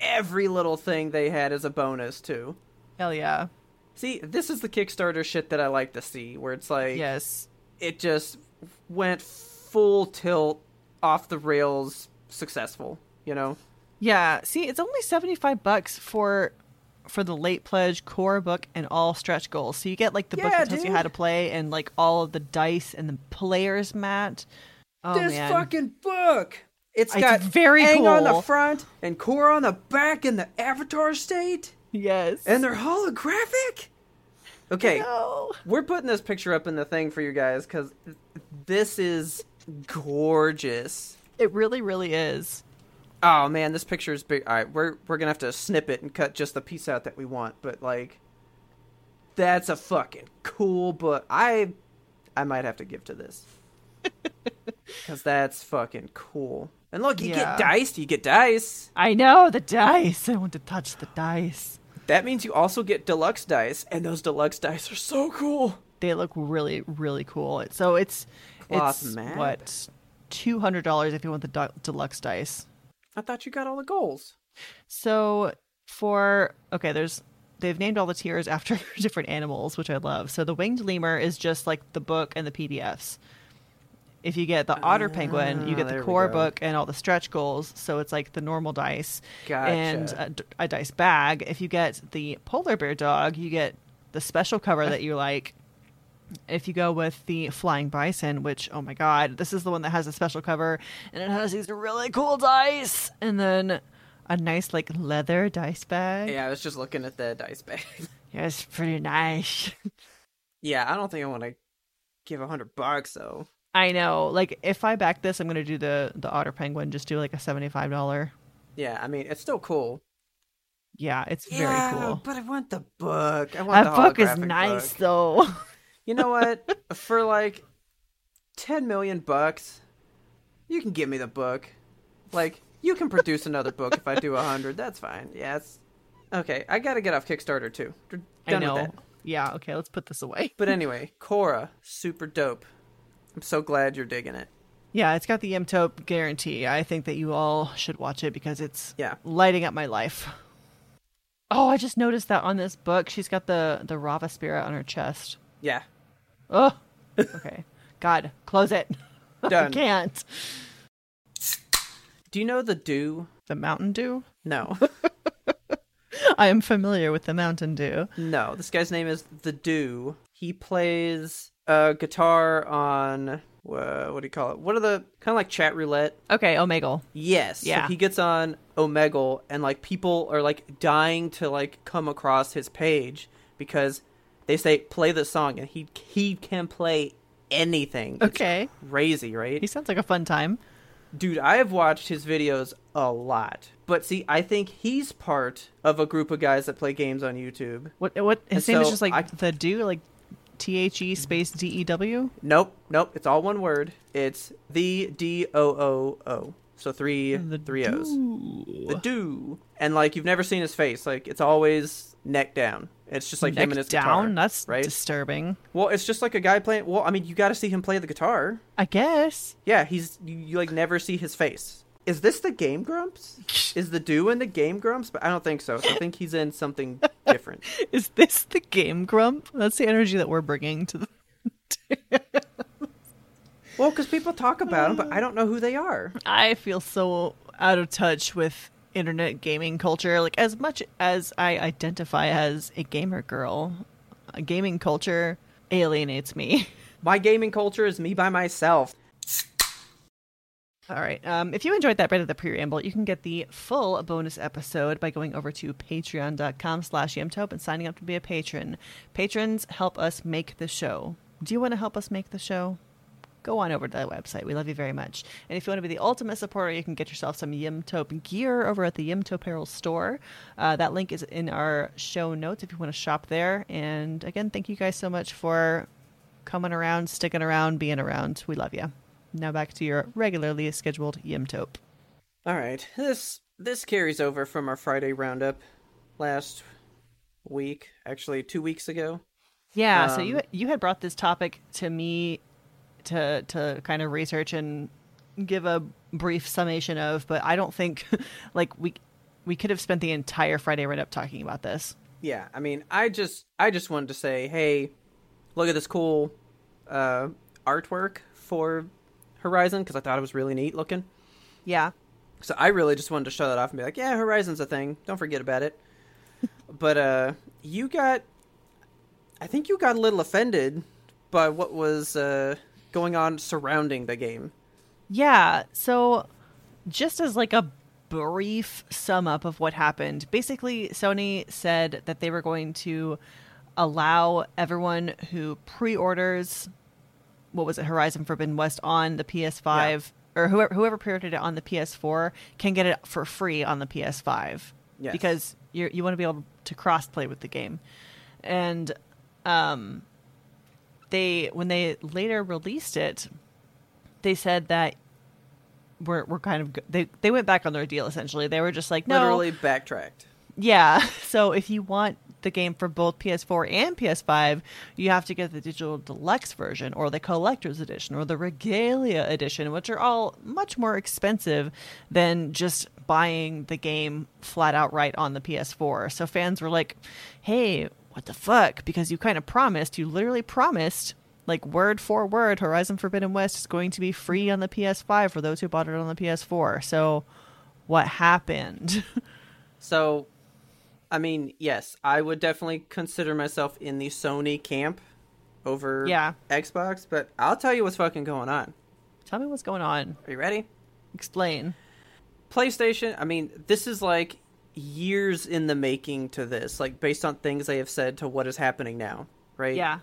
every little thing they had as a bonus too. Hell yeah. See, this is the Kickstarter shit that I like to see, where it's like Yes. it just went full tilt off the rails successful, you know? Yeah. See, it's only seventy five bucks for for the late pledge Korra book and all stretch goals. So you get like the book Yeah, that tells you how to play and like all of the dice and the players mat. Oh this man. fucking book. It's It's got very Aang on the front and core on the back in the Avatar state, Yes. and they're holographic. Okay, no. we're putting this picture up in the thing for you guys because this is gorgeous. It really, really is. Oh man, this picture is big. All right, we're we're gonna have to snip it and cut just the piece out that we want. But like, that's a fucking cool book. I I might have to give to this because that's fucking cool. And look, you Yeah. get dice. You get dice. I know the dice. I want to touch the dice. That means you also get deluxe dice, and those deluxe dice are so cool. They look really, really cool. So it's Cloth it's map. what two hundred dollars if you want the deluxe dice. I thought you got all the goals. So for okay, there's they've named all the tiers after different animals, which I love. So the winged lemur is just like the book and the PDFs. If you get the otter penguin, you Ah, get the core book and all the stretch goals. So it's like the normal dice Gotcha. and a dice bag. If you get the polar bear dog, you get the special cover that you like. If you go with the flying bison, which oh my god, this is the one that has a special cover and it has these really cool dice, and then a nice like leather dice bag. Yeah, I was just looking at the dice bag. Yeah, it's pretty nice. yeah, I don't think I want to give a hundred bucks though. I know. Like if I back this, I'm gonna do the the otter penguin. Just do like a seventy five dollar. Yeah, I mean it's still cool. Yeah, it's very Yeah, cool. But I want the book. I want That the book is nice book. though. You know what? For like ten million bucks, you can give me the book. Like you can produce another book if I do a hundred. That's fine. Yeah, it's okay. I gotta get off Kickstarter too. We're I know. Yeah. Okay. Let's put this away. But anyway, Korra, super dope. I'm so glad you're digging it. Yeah, it's got the Mtope guarantee. I think that you all should watch it because it's Yeah. lighting up my life. Oh, I just noticed that on this book, she's got the the Raava spirit on her chest. Yeah. Oh, okay. God, close it. I Done. can't. Do you know the Dew? The Mountain Dew. No. I am familiar with the Mountain Dew. no. This guy's name is the Dew. He plays uh, guitar on uh, what do you call it? What are the kind of like chat roulette? Okay, Omegle. Yes. Yeah. So he gets on Omegle and like people are like dying to like come across his page because they say play the song and he he can play anything. It's Okay. crazy, right? He sounds like a fun time. Dude, I have watched his videos a lot. But see, I think he's part of a group of guys that play games on YouTube. What? What? His And name is just like I- the Dew, like T H E space D E W. Nope, nope, it's all one word. It's the D O O O. So three the three O's. The do. And like you've never seen his face. Like it's always neck down. It's just like him and his down. guitar. That's right. disturbing. Well, it's just like a guy playing. Well, I mean, you got to see him play the guitar. I guess. Yeah, he's you, you like never see his face. Is this the Game Grumps? Is the do in the Game Grumps? But I don't think so. So I think he's in something different. Is this the Game Grump? That's the energy that we're bringing to the. Well, because people talk about them, but I don't know who they are. I feel so out of touch with internet gaming culture. Like as much as I identify as a gamer girl, a gaming culture alienates me. My gaming culture is me by myself. All right. Um, if you enjoyed that bit of the preamble, you can get the full bonus episode by going over to patreon.com slash yemtope and signing up to be a patron. Patrons help us make the show. Do you want to help us make the show? Go on over to that website. We love you very much. And if you want to be the ultimate supporter, you can get yourself some Yimtope gear over at the Yimtope Apparel store. Uh, that link is in our show notes if you want to shop there. And again, thank you guys so much for coming around, sticking around, being around. We love you. Now back to your regularly scheduled Yimtope. All right, this this carries over from our Friday roundup last week, actually two weeks ago. Yeah, so Um, you you had brought this topic to me to to kind of research and give a brief summation of, but I don't think like we we could have spent the entire Friday right up talking about this. Yeah, I mean, I just I just wanted to say, hey, look at this cool uh, artwork for Horizon because I thought it was really neat looking. Yeah. So I really just wanted to show that off and be like, yeah, Horizon's a thing. Don't forget about it. but uh you got I think you got a little offended by what was uh going on surrounding the game. Yeah. So, just as like a brief sum up of what happened, basically, Sony said that they were going to allow everyone who pre orders, what was it, Horizon Forbidden West on the PS5, or whoever, whoever pre ordered it on the PS4 can get it for free on the PS5. Yes. Because you you want to be able to cross play with the game. And, um, they when they later released it, they said that we're we're kind of they they went back on their deal essentially. They were just like, no, Literally backtracked. yeah. So if you want the game for both PS4 and PS5, you have to get the digital deluxe version or the collector's edition or the regalia edition, which are all much more expensive than just buying the game flat out right on the PS4. So fans were like, "Hey, what the fuck?" Because you kind of promised, you literally promised like word for word Horizon Forbidden West is going to be free on the PS5 for those who bought it on the PS4. So what happened? So, I mean, yes, I would definitely consider myself in the Sony camp over Yeah. Xbox, but I'll tell you what's fucking going on. Tell me what's going on. Are you ready? Explain. PlayStation, I mean, this is like years in the making to this, like based on things they have said to what is happening now, right? Yeah.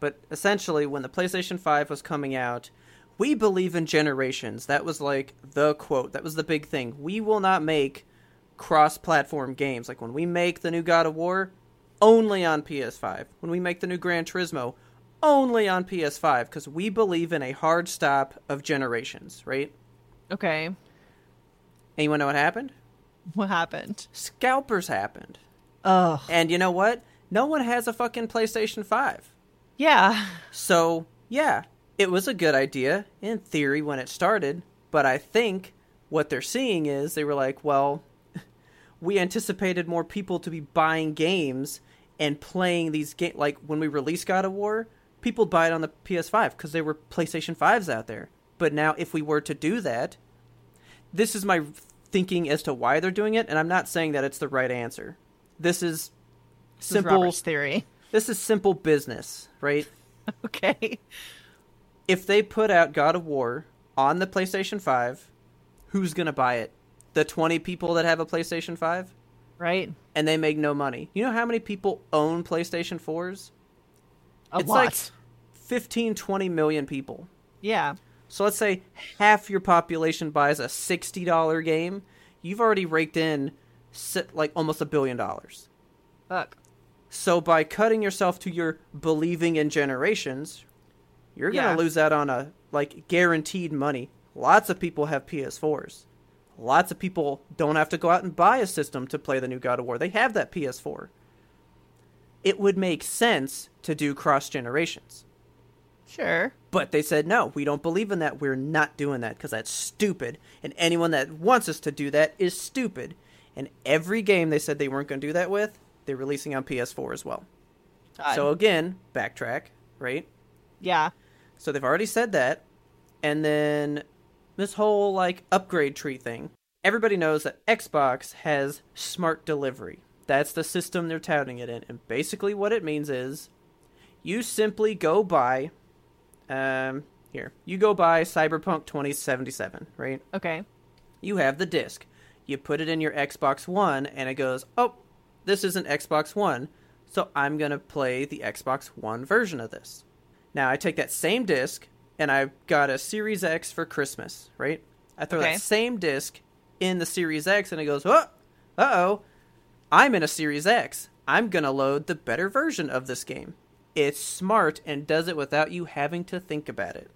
But essentially, when the PlayStation 5 was coming out, we believe in generations. That was like the quote. That was the big thing. We will not make cross platform games. Like when we make the new God of War, only on PS5. When we make the new Gran Turismo, only on PS5. Because we believe in a hard stop of generations, right? Okay. And you want to know what happened? What happened? Scalpers happened. Ugh. And you know what? No one has a fucking PlayStation 5. Yeah. So, yeah, it was a good idea in theory when it started, but I think what they're seeing is they were like, well, we anticipated more people to be buying games and playing these games. Like when we released God of War, people buy it on the PS5 because there were PlayStation 5s out there. But now, if we were to do that, this is my thinking as to why they're doing it, and I'm not saying that it's the right answer. This is This is simple. Robert's theory. This is simple business, right? Okay. if they put out God of War on the PlayStation 5, who's going to buy it? The 20 people that have a PlayStation 5? Right. And they make no money. You know how many people own PlayStation 4s? A It's lot. like 15, 20 million people. yeah. So let's say half your population buys a $60 game. You've already raked in like almost a billion dollars. Fuck. So by cutting yourself to your believing in generations, you're gonna lose out on a like guaranteed money. Lots of people have PS4s. Lots of people don't have to go out and buy a system to play the new God of War. They have that PS4. It would make sense to do cross generations. Sure. But they said, no, we don't believe in that. We're not doing that because that's stupid. And anyone that wants us to do that is stupid. And every game they said they weren't going to do that with, they're releasing on PS4 as well. God. So again, backtrack, right? yeah. So they've already said that. And then this whole like upgrade tree thing. Everybody knows that Xbox has smart delivery. That's the system they're touting it in. And basically what it means is you simply go buy um here. You go buy Cyberpunk 2077, right? Okay. You have the disc. You put it in your Xbox One and it goes, "Oh, this isn't Xbox One." So I'm going to play the Xbox One version of this. Now I take that same disc and I got a Series X for Christmas, right? I throw Okay. that same disc in the Series X and it goes, "Oh, uh-oh. I'm in a Series X. I'm going to load the better version of this game." It's smart and does it without you having to think about it.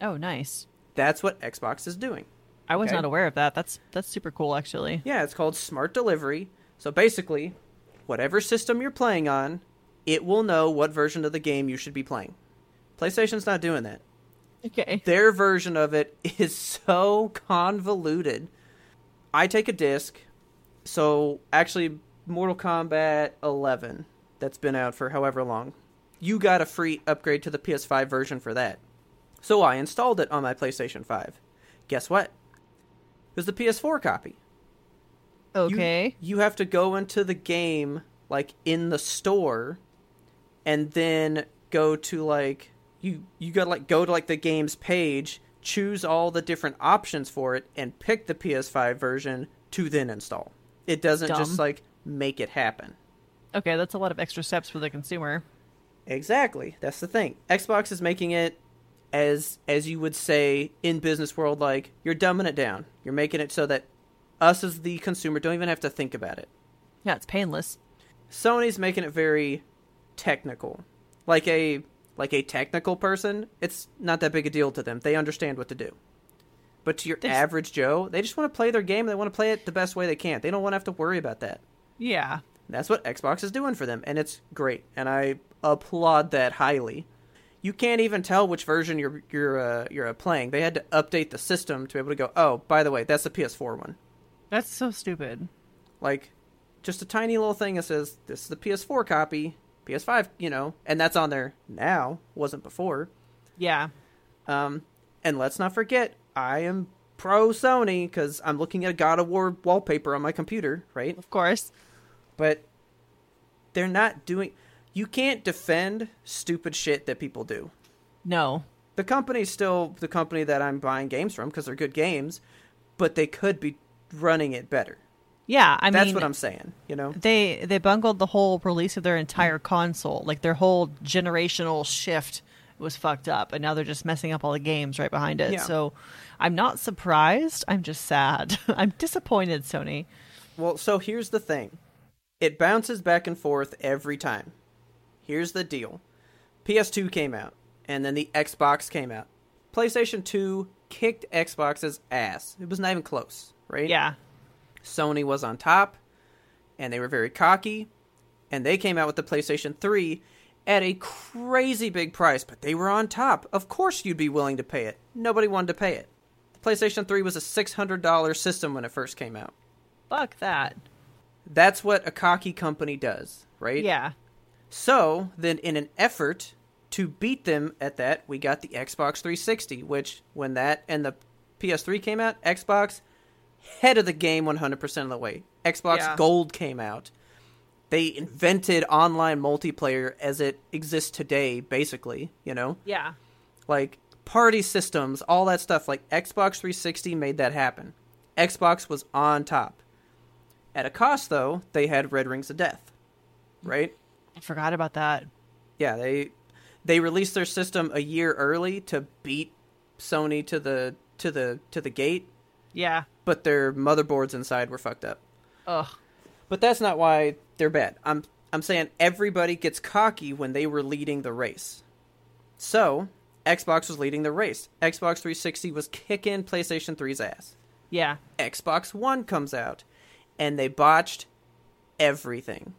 Oh, nice. That's what Xbox is doing. I was Okay. not aware of that. That's that's super cool, actually. Yeah, it's called smart delivery. So basically, whatever system you're playing on, it will know what version of the game you should be playing. PlayStation's not doing that. Okay. Their version of it is so convoluted. I take a disc. So actually, Mortal Kombat 11, that's been out for however long, you got a free upgrade to the PS5 version for that. So I installed it on my PlayStation 5. Guess what? It was the PS4 copy. Okay. You, have to go into the game like in the store and then go to like you you got to like go to like the game's page, choose all the different options for it and pick the PS5 version to then install. It doesn't just like make it happen. Okay, that's a lot of extra steps for the consumer. Exactly. That's the thing. Xbox is making it as as you would say in business world like you're dumbing it down. You're making it so that us as the consumer don't even have to think about it. Yeah, it's painless. Sony's making it very technical. Like a like a technical person, it's not that big a deal to them. They understand what to do. But to your There's- average Joe, they just want to play their game. They want to play it the best way they can. They don't want to have to worry about that. Yeah. That's what Xbox is doing for them, and it's great, and I applaud that highly. You can't even tell which version you're you're uh, you're uh, playing. They had to update the system to be able to go. Oh, by the way, that's the PS4 one. That's so stupid. Like, just a tiny little thing that says this is the PS4 copy, PS5, you know, and that's on there now. Wasn't before. Yeah. Um, and let's not forget, I am pro Sony because I'm looking at a God of War wallpaper on my computer, right? Of course. But they're not doing. You can't defend stupid shit that people do. No. The company's still the company that I'm buying games from because they're good games, but they could be running it better. Yeah, I That's mean what I'm saying. You know, they they bungled the whole release of their entire console. Like their whole generational shift was fucked up and now they're just messing up all the games right behind it. Yeah. So I'm not surprised. I'm just sad. I'm disappointed, Sony. Well, so here's the thing. It bounces back and forth every time. Here's the deal. PS2 came out, and then the Xbox came out. PlayStation 2 kicked Xbox's ass. It was not even close, right? Yeah. Sony was on top, and they were very cocky, and they came out with the PlayStation 3 at a crazy big price, but they were on top. Of course you'd be willing to pay it. Nobody wanted to pay it. The PlayStation 3 was a $600 system when it first came out. Fuck that. That's what a cocky company does, right? Yeah. So, then in an effort to beat them at that, we got the Xbox 360, which when that and the PS3 came out, Xbox head of the game 100% of the way. Xbox Yeah. Gold came out. They invented online multiplayer as it exists today, basically, you know? Yeah. Like party systems, all that stuff. Like Xbox 360 made that happen. Xbox was on top. At a cost, though, they had Red Rings of Death, right? I forgot about that. Yeah, they they released their system a year early to beat Sony to the to the to the gate, Yeah. but their motherboards inside were fucked up. Ugh. But that's not why they're bad. I'm I'm saying everybody gets cocky when they were leading the race. So, Xbox was leading the race. Xbox 360 was kicking PlayStation 3's ass. Yeah. Xbox One comes out, and they botched everything.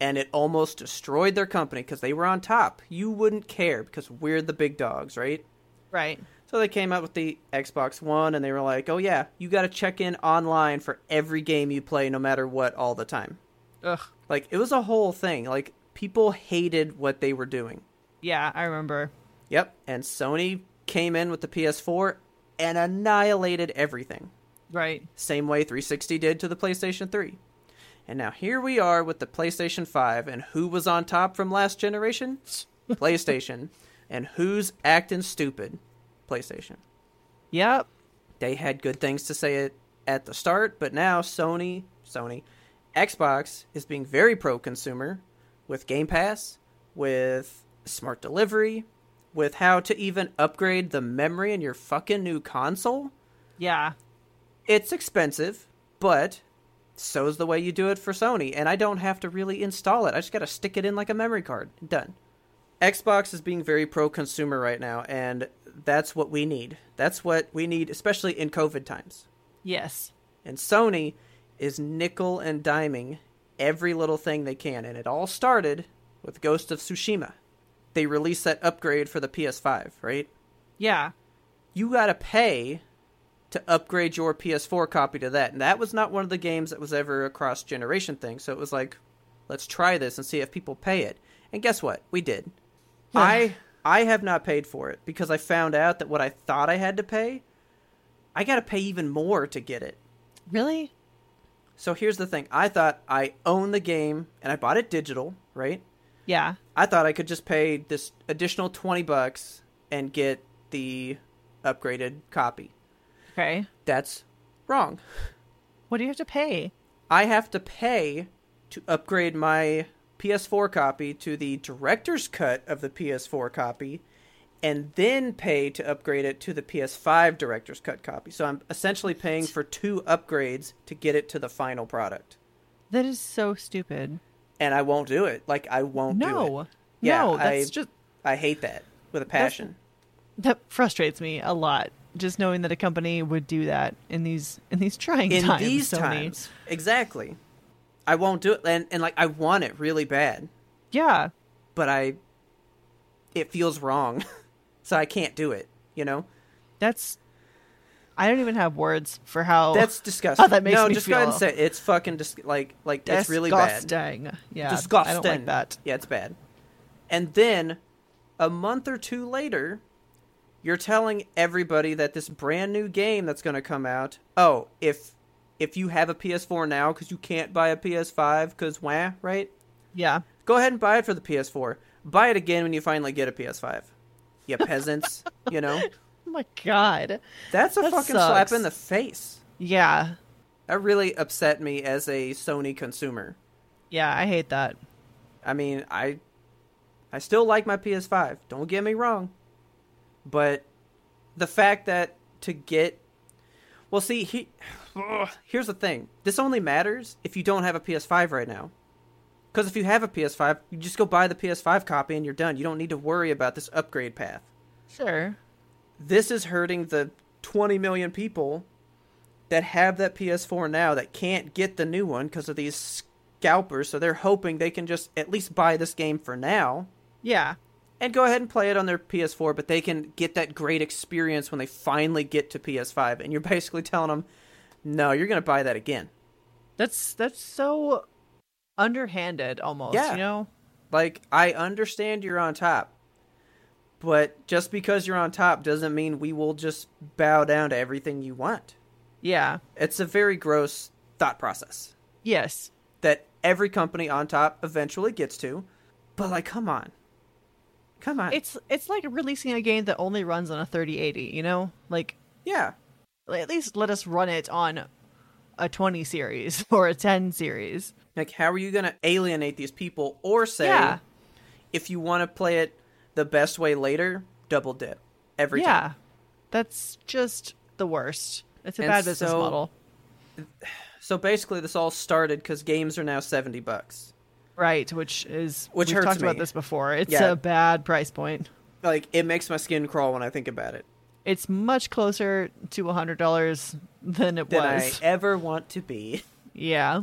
And it almost destroyed their company because they were on top. You wouldn't care because we're the big dogs, right? Right. So they came out with the Xbox One and they were like, oh yeah, you got to check in online for every game you play, no matter what, all the time. Ugh. Like, it was a whole thing. Like, people hated what they were doing. Yeah, I remember. Yep. And Sony came in with the PS4 and annihilated everything. Right. Same way 360 did to the PlayStation 3. And now here we are with the PlayStation 5, and who was on top from last generation? PlayStation. And who's acting stupid? PlayStation. Yep. They had good things to say at the start, but now Sony, Sony, Xbox is being very pro consumer with Game Pass, with smart delivery, with how to even upgrade the memory in your fucking new console. Yeah. It's expensive, but so's the way you do it for Sony, and I don't have to really install it. I just got to stick it in like a memory card. Done. Xbox is being very pro consumer right now, and that's what we need. That's what we need, especially in COVID times. Yes. And Sony is nickel and diming every little thing they can, and it all started with Ghost of Tsushima. They released that upgrade for the PS5, right? Yeah. you got to pay to upgrade your PS4 copy to that. And that was not one of the games that was ever a cross generation thing. So it was like, let's try this and see if people pay it. And guess what? We did. I I have not paid for it because I found out that what I thought I had to pay, I got to pay even more to get it. Really? So here's the thing. I thought I own the game and I bought it digital, right? Yeah. I thought I could just pay this additional 20 bucks and get the upgraded copy. Okay. That's wrong. What do you have to pay? I have to pay to upgrade my PS4 copy to the director's cut of the PS4 copy and then pay to upgrade it to the PS5 director's cut copy. So I'm essentially paying for two upgrades to get it to the final product. That is so stupid. And I won't do it. Like I won't do it. No. Yeah, no, that's I- just I hate that with a passion. that frustrates me a lot. Just knowing that a company would do that in these in these trying in times. these Sony. times exactly I won't do it, and and like I want it really bad, Yeah. but I, it feels wrong, so I can't do it. You know, That's I don't even have words for how that's disgusting. Oh. that makes no, me just go ahead and say it. it's fucking dis- like like it's really bad. disgusting. Yeah. disgusting. I don't like that. Yeah, it's bad. And then a month or two later, you're telling everybody that this brand new game that's going to come out. Oh, if if you have a PS4 now because you can't buy a PS5 because wah, right? Yeah. Go ahead and buy it for the PS4. Buy it again when you finally get a PS5. You peasants, you know. Oh my god. That's a That fucking slap in the face. Yeah. That really upset me as a Sony consumer. Yeah, I hate that. I mean, I I still like my PS5. Don't get me wrong. But the fact that to get Well, see, he Ugh, here's the thing. This only matters if you don't have a PS5 right now. Cuz if you have a PS5, you just go buy the PS5 copy and you're done. You don't need to worry about this upgrade path. Sure. This is hurting the 20 million people that have that PS4 now that can't get the new one because of these scalpers. So they're hoping they can just at least buy this game for now Yeah. And go ahead and play it on their PS4, but they can get that great experience when they finally get to PS5. And you're basically telling them, no, you're going to buy that again. That's that's so underhanded almost, Yeah. you know? Like, I understand you're on top, but just because you're on top doesn't mean we will just bow down to everything you want. Yeah. It's a very gross thought process Yes. that every company on top eventually gets to. But, like, come on. Come on. It's it's like releasing a game that only runs on a 3080, you know? Like yeah. at least let us run it on a 20 series or a 10 series. Like, how are you going to alienate these people or say, Yeah. if you want to play it the best way later, double dip every time yeah. time? That's just the worst. It's a And bad business so- model. So basically, this all started because games are now 70 bucks. Right, which is Which we've talked me. about this before. It's Yeah. a bad price point. Like, it makes my skin crawl when I think about it. It's much closer to a hundred dollars than it Than was. I ever want to be. Yeah.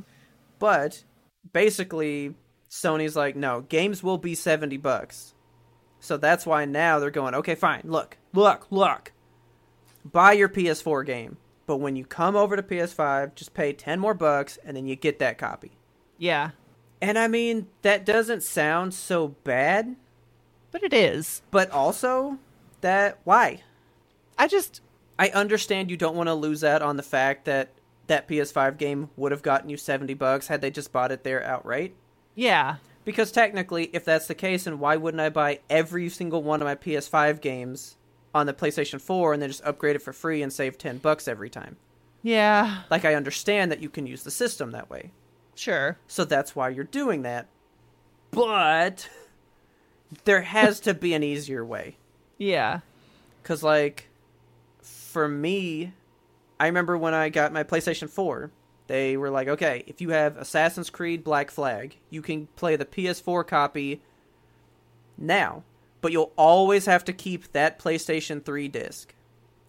But basically, Sony's like, no, games will be 70 bucks. So that's why now they're going, okay, fine, look, look, look. Buy your PS4 game. But when you come over to PS5, just pay 10 more bucks and then you get that copy. Yeah. And I mean, that doesn't sound so bad, But it is. but also, that, why? I just I understand you don't want to lose out on the fact that that PS5 game would have gotten you 70 bucks had they just bought it there outright. yeah. Because technically, if that's the case, then why wouldn't I buy every single one of my PS5 games on the PlayStation 4 and then just upgrade it for free and save 10 bucks every time? Yeah. Like, I understand that you can use the system that way. Sure. So that's why you're doing that. But there has to be an easier way. Yeah. Because, like, for me, I remember when I got my PlayStation 4, they were like, okay, if you have Assassin's Creed Black Flag, you can play the PS4 copy now, but you'll always have to keep that PlayStation 3 disc.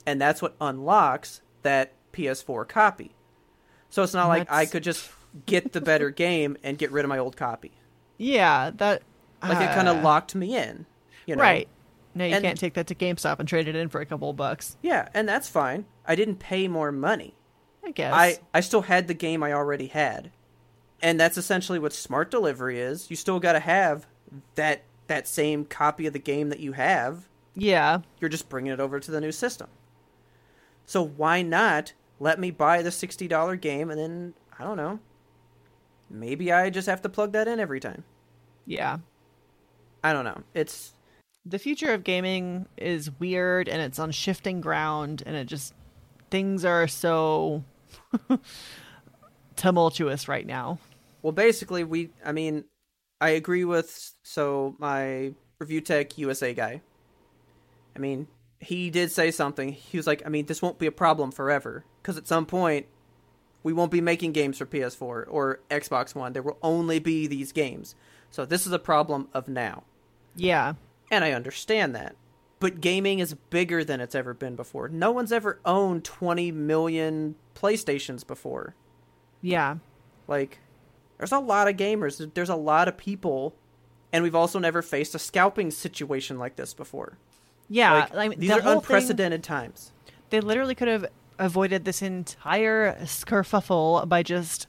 And that's what unlocks that PS4 copy. So it's not like I could just get the better game and get rid of my old copy. Yeah. That Like it kind of uh, locked me in. You know? Right. No, you And- can't take that to GameStop and trade it in for a couple of bucks. Yeah, and that's fine. I didn't pay more money. I guess. I I still had the game I already had. And that's essentially what smart delivery is. You still got to have that that same copy of the game that you have. Yeah. You're just bringing it over to the new system. So why not let me buy the $60 game and then I don't know. Maybe I just have to plug that in every time. Yeah. I don't know. It's The future of gaming is weird and it's on shifting ground and it just things are so tumultuous right now. Well, basically, we. I mean, I agree with so my ReviewTechUSA guy. I mean, he did say something. He was like, I mean, this won't be a problem forever because at some point we won't be making games for PS4 or Xbox One. There will only be these games. So this is a problem of now, Yeah. and I understand that. But gaming is bigger than it's ever been before. No one's ever owned 20 million PlayStations before. Yeah. Like, There's a lot of gamers. There's a lot of people, and we've also never faced a scalping situation like this before. Yeah, Like, I mean, these the are whole thing- unprecedented times. they literally could have avoided this entire skerfuffle by just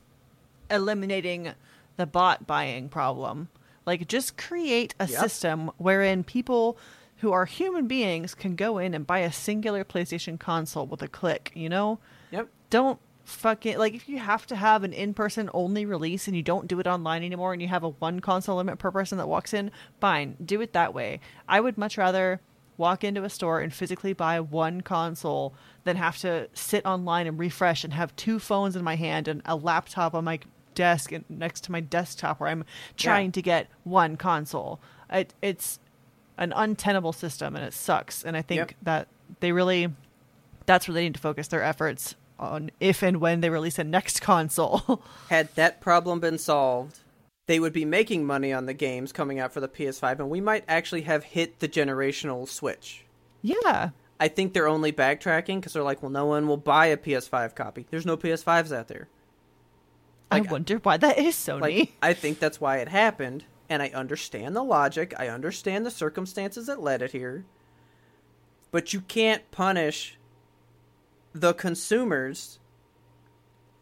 eliminating the bot buying problem. Like, just create a Yep. system wherein people who are human beings can go in and buy a singular PlayStation console with a click, you know? Yep. Don't fucking like if you have to have an in-person only release and you don't do it online anymore and you have a one console limit per person that walks in fine do it that way i would much rather walk into a store and physically buy one console than have to sit online and refresh and have two phones in my hand and a laptop on my desk and next to my desktop where i'm trying to get one console it, it's an untenable system and it sucks and i think Yep. that they really that's where they need to focus their efforts on if and when they release a next console. Had that problem been solved, they would be making money on the games coming out for the PS5, and we might actually have hit the generational switch. yeah. I think they're only backtracking because they're like, well, no one will buy a PS5 copy. There's no PS5s out there. Like, I wonder why that is Sony. Like, I think that's why it happened, and I understand the logic. I understand the circumstances that led it here. But you can't punish the consumers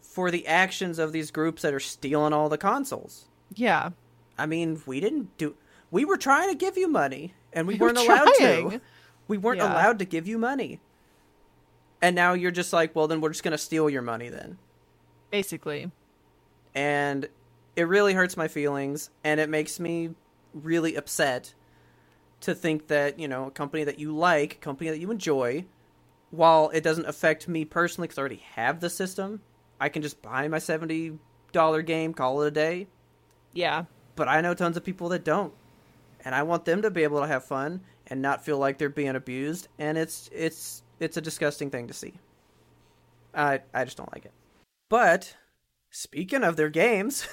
for the actions of these groups that are stealing all the consoles. Yeah. I mean, we didn't do. We were trying to give you money, and we, We were weren't allowed trying. to. We weren't Yeah. allowed to give you money. And now you're just like, well, then we're just going to steal your money then. Basically. and it really hurts my feelings and it makes me really upset to think that you know a company that you like a company that you enjoy while it doesn't affect me personally because i already have the system i can just buy my $70 game call it a day Yeah. but i know tons of people that don't. And i want them to be able to have fun and not feel like they're being abused. And it's it's it's a disgusting thing to see. I i just don't like it. But speaking of their games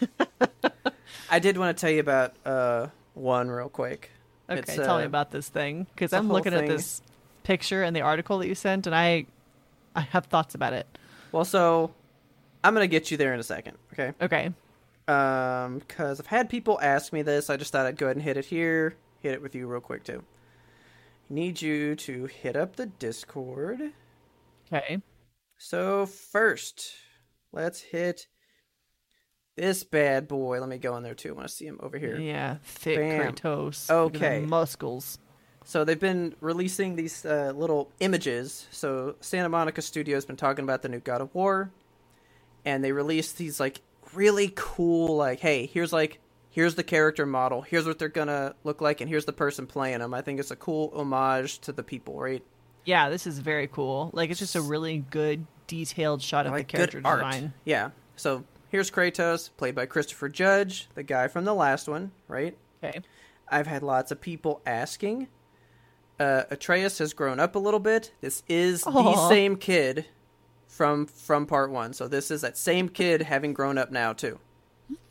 i did want to tell you about uh one real quick. Okay, It's, tell me uh, about this thing because I'm looking at this picture and the article that you sent, and I, I have thoughts about it. well so i'm gonna get you there in a second okay? Okay. Um because i've had people ask me this i just thought i'd go ahead and hit it here hit it with you real quick too need you to hit up the discord Okay. So first, let's hit this bad boy. Let me go in there too. I want to see him over here. Yeah. Thick Bam. Kratos. Look at the Okay. muscles. So they've been releasing these uh, little images. So Santa Monica Studio has been talking about the new God of War, and they released these like really cool like, hey, here's like here's the character model, here's what they're gonna look like, and here's the person playing them. I think it's a cool homage to the people, right? Yeah, this is very cool. Like it's just a really good detailed shot of like the character design. Yeah. So here's Kratos, played by Christopher Judge, the guy from the last one, right? Okay. I've had lots of people asking. Uh, Atreus has grown up a little bit. This is the same kid from from part one. So this is that same kid having grown up now too.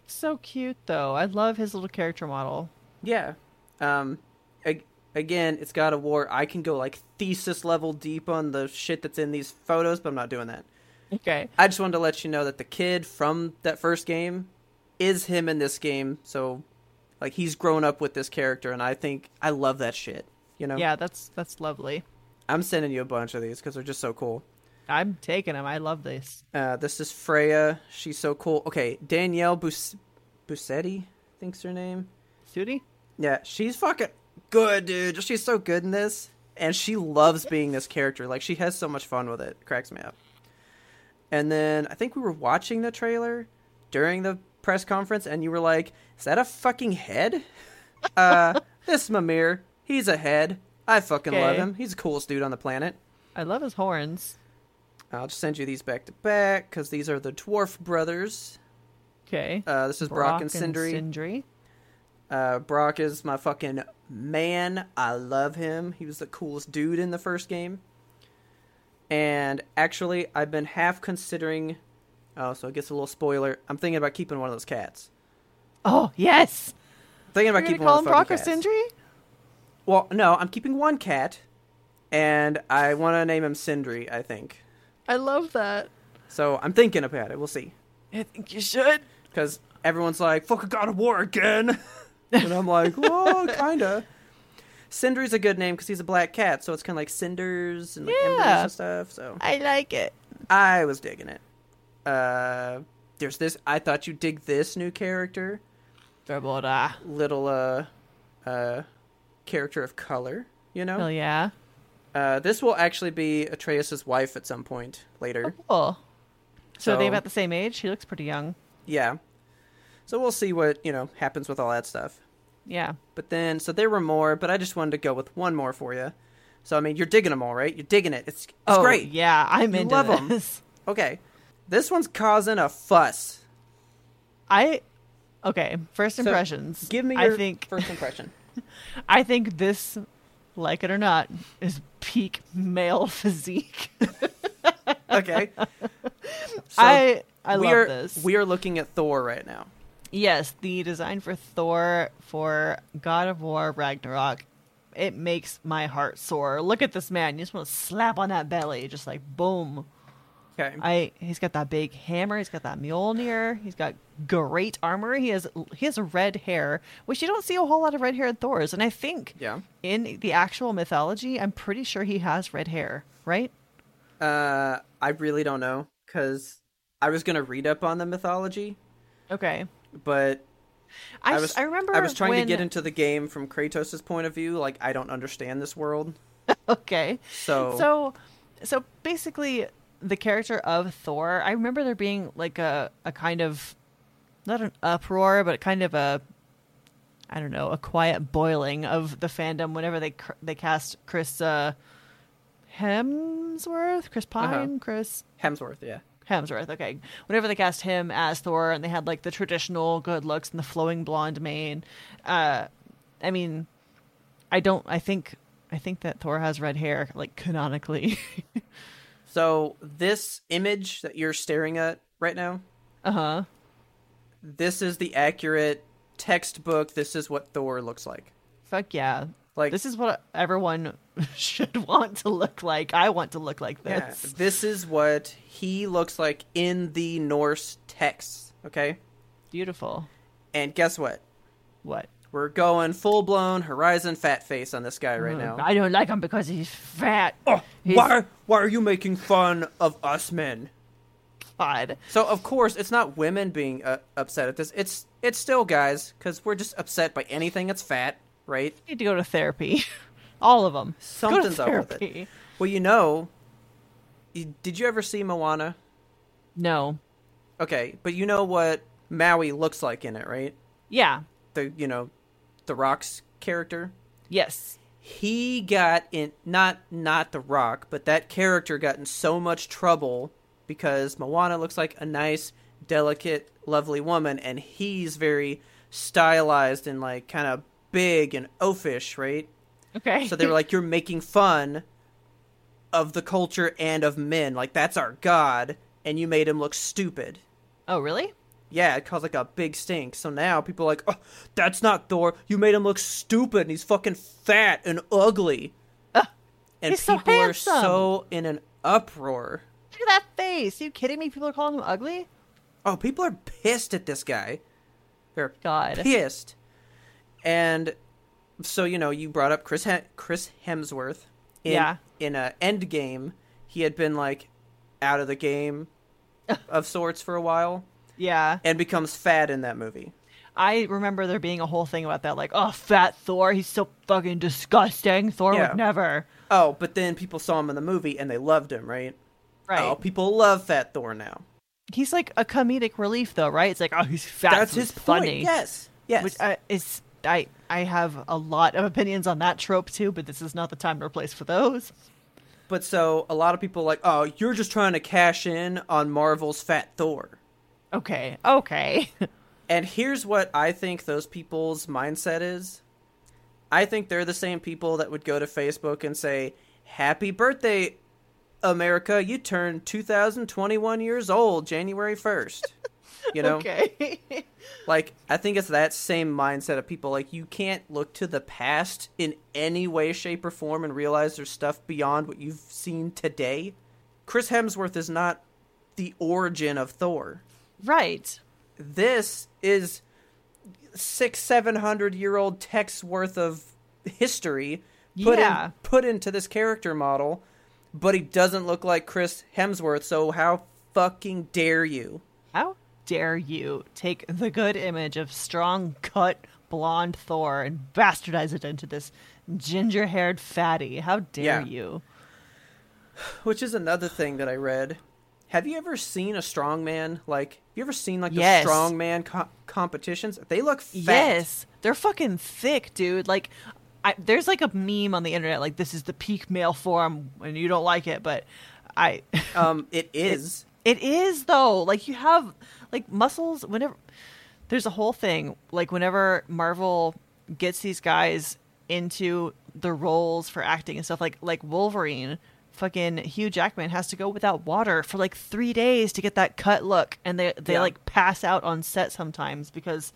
So cute though. I love his little character model. Yeah. Um. ag- Again, it's God of War. I can go like thesis level deep on the shit that's in these photos, but I'm not doing that. Okay. I just wanted to let you know that the kid from that first game is him in this game. So, like, he's grown up with this character, and I think I love that shit. You know, Yeah, that's that's lovely. I'm sending you a bunch of these because they're just so cool. I'm taking him. I love this. Uh, this is Freya. She's so cool. Okay, Danielle Bus- Bussetti, I think's her name. Sudi? Yeah, she's fucking good, dude. She's so good in this, and she loves being this character. Like, she has so much fun with it. Cracks me up. And then I think we were watching the trailer during the press conference, and you were like, "Is that a fucking head?" uh, this Mimir, he's a head. I fucking love him. He's the coolest dude on the planet. I love his horns. I'll just send you these back to back because these are the dwarf brothers. Okay. Uh, this is Brok, and Sindri. Sindri. Uh, Brok is my fucking man. I love him. He was the coolest dude in the first game. And actually, I've been half considering. Oh, so it gets a little spoiler. I'm thinking about keeping one of those cats. Oh yes. thinking You're about keeping call one him Brok fucking or cats. Sindri? Well, no, I'm keeping one cat, and I want to name him Sindri. I think. I love that. So I'm thinking about it. We'll see. I think you should. because everyone's like, "Fucking God of War again," and I'm like, "Well, kinda." Sindri's a good name because he's a black cat, so it's kind of like cinders and like embers and stuff. So I like it. I was digging it. Uh, there's this. I thought you'd dig this new character, Verboda. little uh, uh, character of color. You know, Hell yeah. Uh, this will actually be Atreus's wife at some point later. Cool. So, are they So- about the same age? She looks pretty young. Yeah. So we'll see what you know happens with all that stuff. Yeah. But then, so there were more, but I just wanted to go with one more for you. So I mean, you're digging them all, right? You're digging it. It's it's oh, great. Yeah, I'm You into love this. Okay, this one's causing a fuss. I okay. First So, impressions. Give me your I think first impression. I think this, like it or not, is peak male physique. okay. So I I love are this. we are looking at Thor right now. Yes, the design for Thor for God of War Ragnarok. It makes my heart soar. Look at this man. You just want to slap on that belly, just like boom. Okay. I he's got that big hammer. He's got that Mjolnir. He's got great armor. He has he has red hair, which you don't see a whole lot of red hair in Thor's. And I think Yeah. in the actual mythology, I'm pretty sure he has red hair, right? Uh, I really don't know because I was gonna read up on the mythology, Okay. but I, I was I remember I was trying to get into the game from Kratos' point of view. Like I don't understand this world, Okay. so So, so basically, the character of Thor. I remember there being like a a kind of not an uproar, but kind of a I don't know, a quiet boiling of the fandom whenever they they cast Chris uh, Hemsworth, Chris Pine, Chris Hemsworth, yeah. Hemsworth. Okay, whenever they cast him as Thor, and they had like the traditional good looks and the flowing blonde mane. Uh, I mean, I don't. I think. I think that Thor has red hair, like canonically. So this image that you're staring at right now, uh huh. this is the accurate textbook. This is what Thor looks like. Fuck yeah. Like This is what everyone should want to look like. I want to look like yeah, this. this is what he looks like in the Norse texts. Okay, Beautiful. and guess what? What? We're going full blown Horizon fat face on this guy right now. I don't like him because he's fat. Oh, He's- why? Why are you making fun of us men? God. So of course it's not women being uh, upset at this. It's it's still guys because we're just upset by anything that's fat, right? Need to go to therapy. All of them. Something's up with it. Well, you know, you- did you ever see Moana? No. Okay, but you know what Maui looks like in it, right? Yeah. The you know, the Rock's character. Yes. He got in not not the Rock, but that character got in so much trouble because Moana looks like a nice, delicate, lovely woman, and he's very stylized and like kind of big and oafish, right? Okay. So they were like, "You're making fun of the culture and of men. Like that's our god, and you made him look stupid." oh, really? Yeah, it caused like a big stink. So now people are like, "Oh, that's not Thor. You made him look stupid, and he's fucking fat and ugly." and he's so people are so in an uproar. Look at that face. you kidding me? People are calling him ugly? Oh, people are pissed at this guy. They're God. pissed. And so you know, you brought up Chris Hem- Chris Hemsworth. In, Yeah. In a Endgame, he had been like out of the game of sorts for a while, Yeah. and becomes fat in that movie. I remember there being a whole thing about that, like, oh, fat Thor, he's so fucking disgusting. Thor Yeah. would never. Oh, but then people saw him in the movie and they loved him, right? Right. Oh, people love Fat Thor now. He's like a comedic relief, though, right? It's like, oh, he's fat. That's so his it's funny. point. Yes. Yes. Which uh, is, I, I have a lot of opinions on that trope too, but this is not the time or place for those. but so a lot of people are like, oh, you're just trying to cash in on Marvel's Fat Thor. Okay, okay. And here's what I think those people's mindset is. I think they're the same people that would go to Facebook and say, Happy birthday, America. You turned 2021 years old January 1st. You know? okay. Like, I think it's that same mindset of people. Like, you can't look to the past in any way, shape, or form and realize there's stuff beyond what you've seen today. Chris Hemsworth is not the origin of Thor. Right. this is six, seven hundred year old text worth of history put Yeah. in, put into this character model, but he doesn't look like Chris Hemsworth. So how fucking dare you? How dare you take the good image of strong cut blonde Thor and bastardize it into this ginger haired fatty? How dare Yeah. you? Which is another thing that I read. Have you ever seen a strongman? Like, have you ever seen like Yes. the strongman co- competitions? They look fat. Yes, they're fucking thick, dude. Like, I, there's like a meme on the internet like this is the peak male form, and you don't like it, but I, Um, it is. it is though. Like you have like muscles. Whenever there's a whole thing like whenever Marvel gets these guys into the roles for acting and stuff like like Wolverine. Fucking Hugh Jackman has to go without water for like three days to get that cut look, and they they Yeah. like pass out on set sometimes because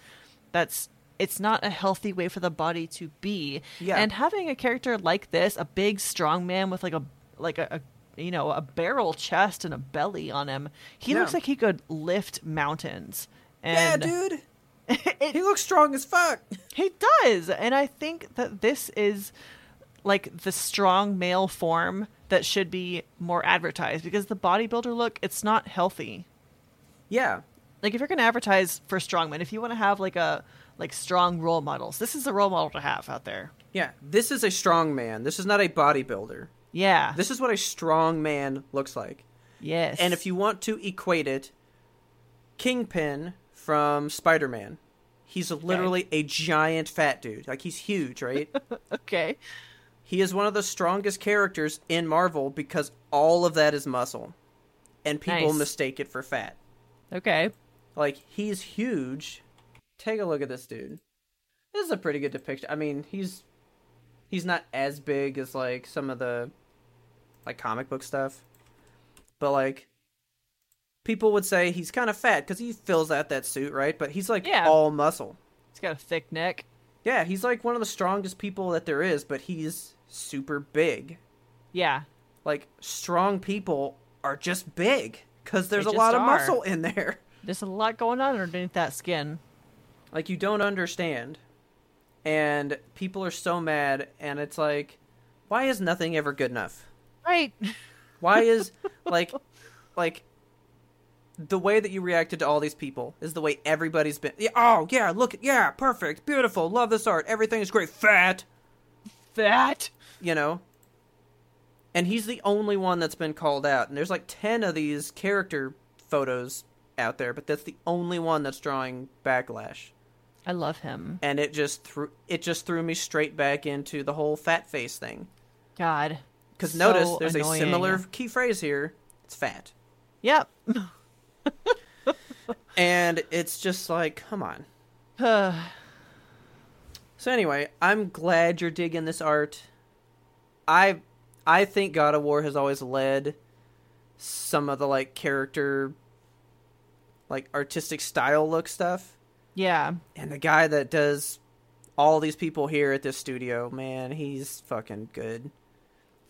that's it's not a healthy way for the body to be. Yeah. And having a character like this, a big strong man with like a like a, a you know, a barrel chest and a belly on him, he Yeah. looks like he could lift mountains. Yeah, dude. it- He looks strong as fuck. he does. And I think that this is like the strong male form that should be more advertised because the bodybuilder look, it's not healthy. Yeah. Like if you're going to advertise for strongmen, if you want to have like a like strong role models, this is a role model to have out there. Yeah. This is a strong man. This is not a bodybuilder. Yeah. This is what a strong man looks like. yes. And if you want to equate it, Kingpin from Spider Man. He's literally a giant fat dude. Like, he's huge, right? okay. He is one of the strongest characters in Marvel because all of that is muscle. And people Nice. mistake it for fat. Okay. Like, he's huge. Take a look at this dude. This is a pretty good depiction. I mean, he's he's not as big as like some of the like comic book stuff. But like people would say he's kind of fat cuz he fills out that suit, right? But he's like Yeah. all muscle. He's got a thick neck. Yeah, he's like one of the strongest people that there is, but he's super big. Yeah. Like strong people are just big cuz there's They a lot just of are. muscle in there. There's a lot going on underneath that skin. Like you don't understand. And people are so mad and it's like why is nothing ever good enough? Right. Why is like like the way that you reacted to all these people is the way everybody's been. Yeah, oh yeah, look, yeah, perfect, beautiful, love this art, everything is great, fat, That. You know. And he's the only one that's been called out. And there's like ten of these character photos out there, but that's the only one that's drawing backlash. I love him. And it just threw it just threw me straight back into the whole fat face thing. God. Because So notice there's annoying. a similar key phrase here. It's fat. Yep. And it's just like, come on. So anyway, I'm glad you're digging this art. I I think God of War has always led some of the like character like artistic style look stuff. yeah. And the guy that does all these people here at this studio, man, he's fucking good.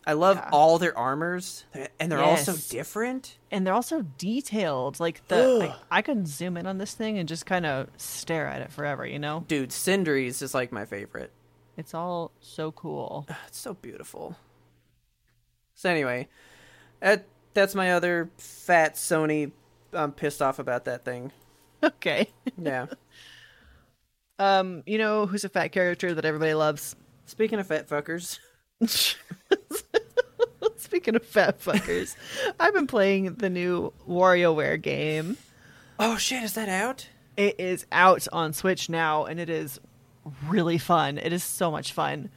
I love Yeah. all their armors, and they're all so different. And they're also detailed. Like the like, I can zoom in on this thing and just kind of stare at it forever, you know? Dude, Sindri's is just like my favorite. It's all so cool. It's so beautiful. So anyway, that that's my other fat Sony. I'm pissed off about that thing. Okay. Yeah. Um, you know who's a fat character that everybody loves? Speaking of fat fuckers, Speaking of fat fuckers, I've been playing the new WarioWare game. oh shit, is that out? It is out on Switch now, and it is really fun. It is so much fun.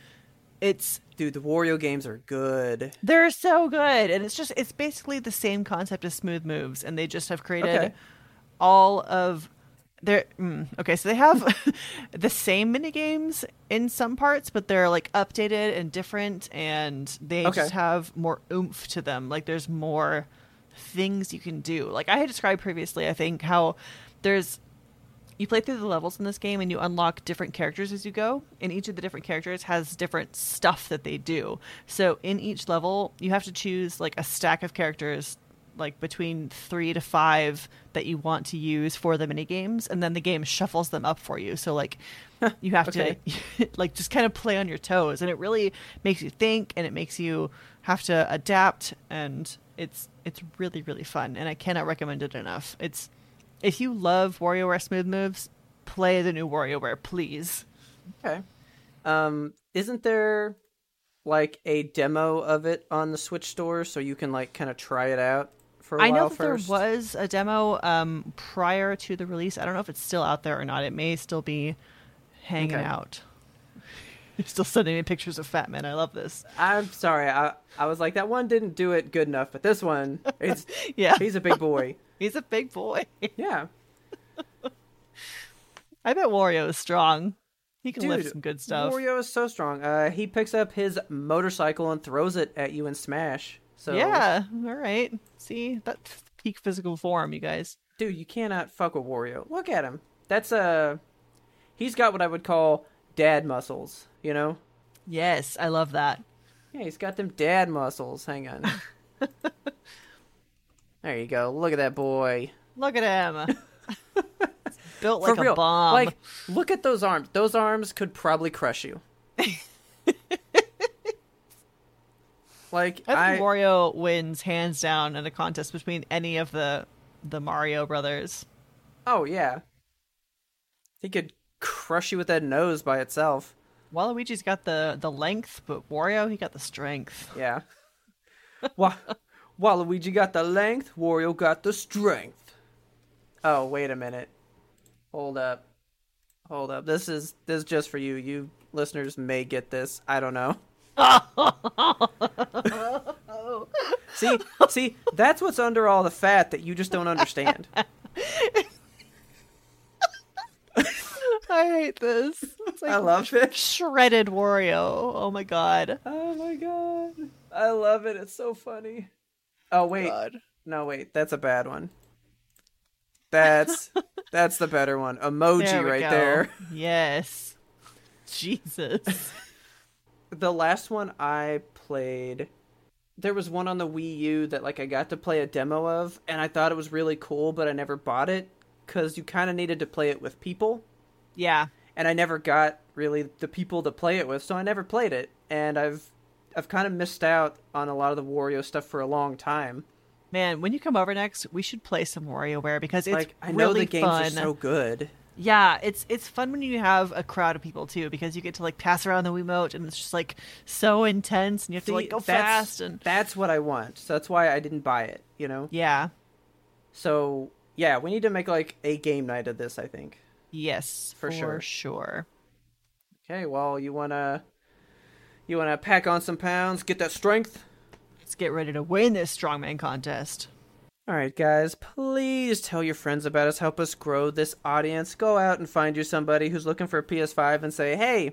It's Dude, the Wario games are good. they're so good, and it's just it's basically the same concept as Smooth Moves, and they just have created Okay. all of their mm, okay. So they have the same mini games in some parts, but they're like updated and different, and they Okay. just have more oomph to them. Like there's more things you can do. Like I had described previously, I think how there's you play through the levels in this game and you unlock different characters as you go and each of the different characters has different stuff that they do so in each level you have to choose like a stack of characters like between three to five that you want to use for the mini games, and then the game shuffles them up for you. So like you have Okay. to like just kind of play on your toes, and it really makes you think, and it makes you have to adapt, and it's it's really really fun, and I cannot recommend it enough. It's if you love WarioWare Smooth Moves, play the new WarioWare, please. Okay. Um, isn't there like a demo of it on the Switch store so you can like kind of try it out for a I know while that first? there was a demo um, prior to the release. I don't know if it's still out there or not. It may still be hanging Okay. out. You're still sending me pictures of Fat Man. I love this. I'm sorry. I I was like that one didn't do it good enough, but this one, it's Yeah, he's a big boy. he's a big boy. Yeah. I bet Wario is strong. He can lift some good stuff. Wario is so strong. Uh, he picks up his motorcycle and throws it at you in Smash. So Yeah. All right. See, that's peak physical form, you guys. dude, you cannot fuck with Wario. Look at him. That's uh he's got what I would call dad muscles, you know? Yes, I love that. Yeah, he's got them dad muscles. Hang on. there you go. Look at that boy. Look at him. Built For like real. a bomb. Like, look at those arms. Those arms could probably crush you. like I I, think Wario wins hands down in a contest between any of the the Mario brothers. Oh yeah. He could crush you with that nose by itself. Waluigi's got the the length, but Wario he got the strength. Yeah. Wa- Waluigi got the length, Wario got the strength. Oh, wait a minute. Hold up. Hold up. This is this is just for you. You listeners may get this. I don't know. see, see, that's what's under all the fat that you just don't understand. I hate this. Like I love it. shredded Wario. Oh my god. Oh my god. I love it. It's so funny. Oh wait. God. No, wait. That's a bad one. That's that's the better one. Emoji There right go. there. Yes. Jesus. The last one I played there was one on the Wii U that like I got to play a demo of and I thought it was really cool, but I never bought it cuz you kind of needed to play it with people yeah. and I never got really the people to play it with, so I never played it. And I've I've kind of missed out on a lot of the Wario stuff for a long time. Man, when you come over next, we should play some WarioWare because it's like I know really the games fun. are so good. Yeah, it's it's fun when you have a crowd of people too because you get to like pass around the Wiimote and it's just like so intense and you have to like go fast and that's what I want. So that's why I didn't buy it. You know. yeah. So yeah, we need to make like a game night of this. I think. Yes, For for, sure. sure. Okay. Well, you wanna you wanna pack on some pounds, get that strength. Let's get ready to win this strongman contest. All right, guys, please tell your friends about us. Help us grow this audience. Go out and find you somebody who's looking for a PS5 and say, hey, you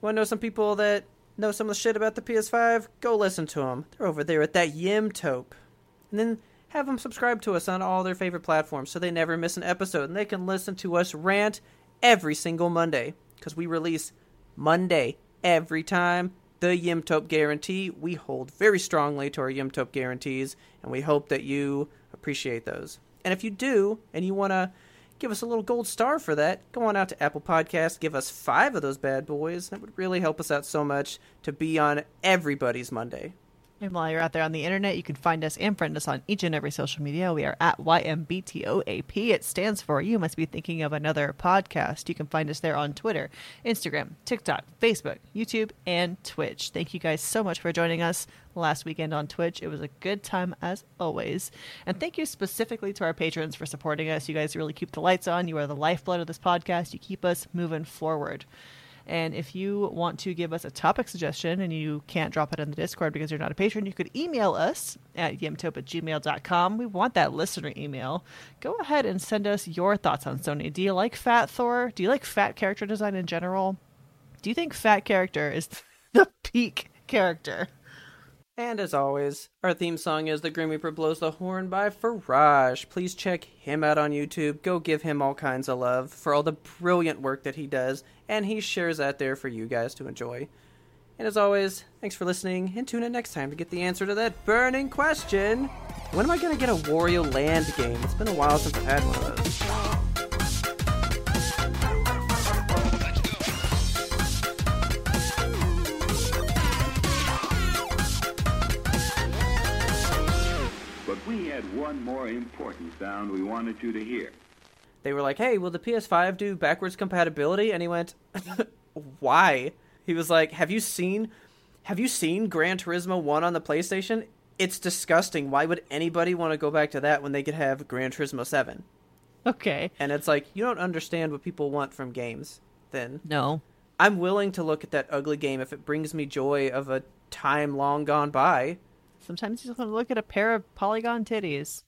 want to know some people that know some of the shit about the PS5? Go listen to them. They're over there at that Yimtope. And then have them subscribe to us on all their favorite platforms so they never miss an episode and they can listen to us rant every single Monday because we release Monday every time. The Yimtope guarantee. We hold very strongly to our Yimtope guarantees, and we hope that you appreciate those. And if you do, and you want to give us a little gold star for that, go on out to Apple Podcasts, give us five of those bad boys. That would really help us out so much to be on everybody's Monday. And while you're out there on the internet, you can find us and friend us on each and every social media. We are at YMBTOAP. It stands for You Must Be Thinking of Another Podcast. You can find us there on Twitter, Instagram, TikTok, Facebook, YouTube, and Twitch. Thank you guys so much for joining us last weekend on Twitch. It was a good time as always. And thank you specifically to our patrons for supporting us. You guys really keep the lights on. You are the lifeblood of this podcast. You keep us moving forward. And if you want to give us a topic suggestion and you can't drop it in the Discord because you're not a patron, you could email us at yimtope at gmail.com. We want that listener email. Go ahead and send us your thoughts on Sony. Do you like Fat Thor? Do you like fat character design in general? Do you think fat character is the peak character? And as always, our theme song is The Grim Reaper Blows the Horn by Firage. Please check him out on YouTube. Go give him all kinds of love for all the brilliant work that he does, and he shares out there for you guys to enjoy. And as always, thanks for listening, and tune in next time to get the answer to that burning question When am I gonna get a Wario Land game? It's been a while since I've had one of those. One more important sound we wanted you to hear. They were like, "Hey, will the PS5 do backwards compatibility?" And he went, "Why?" He was like, "Have you seen have you seen Gran Turismo 1 on the PlayStation? It's disgusting. Why would anybody want to go back to that when they could have Gran Turismo 7?" Okay. And it's like, you don't understand what people want from games. Then No. I'm willing to look at that ugly game if it brings me joy of a time long gone by. Sometimes you just want to look at a pair of polygon titties.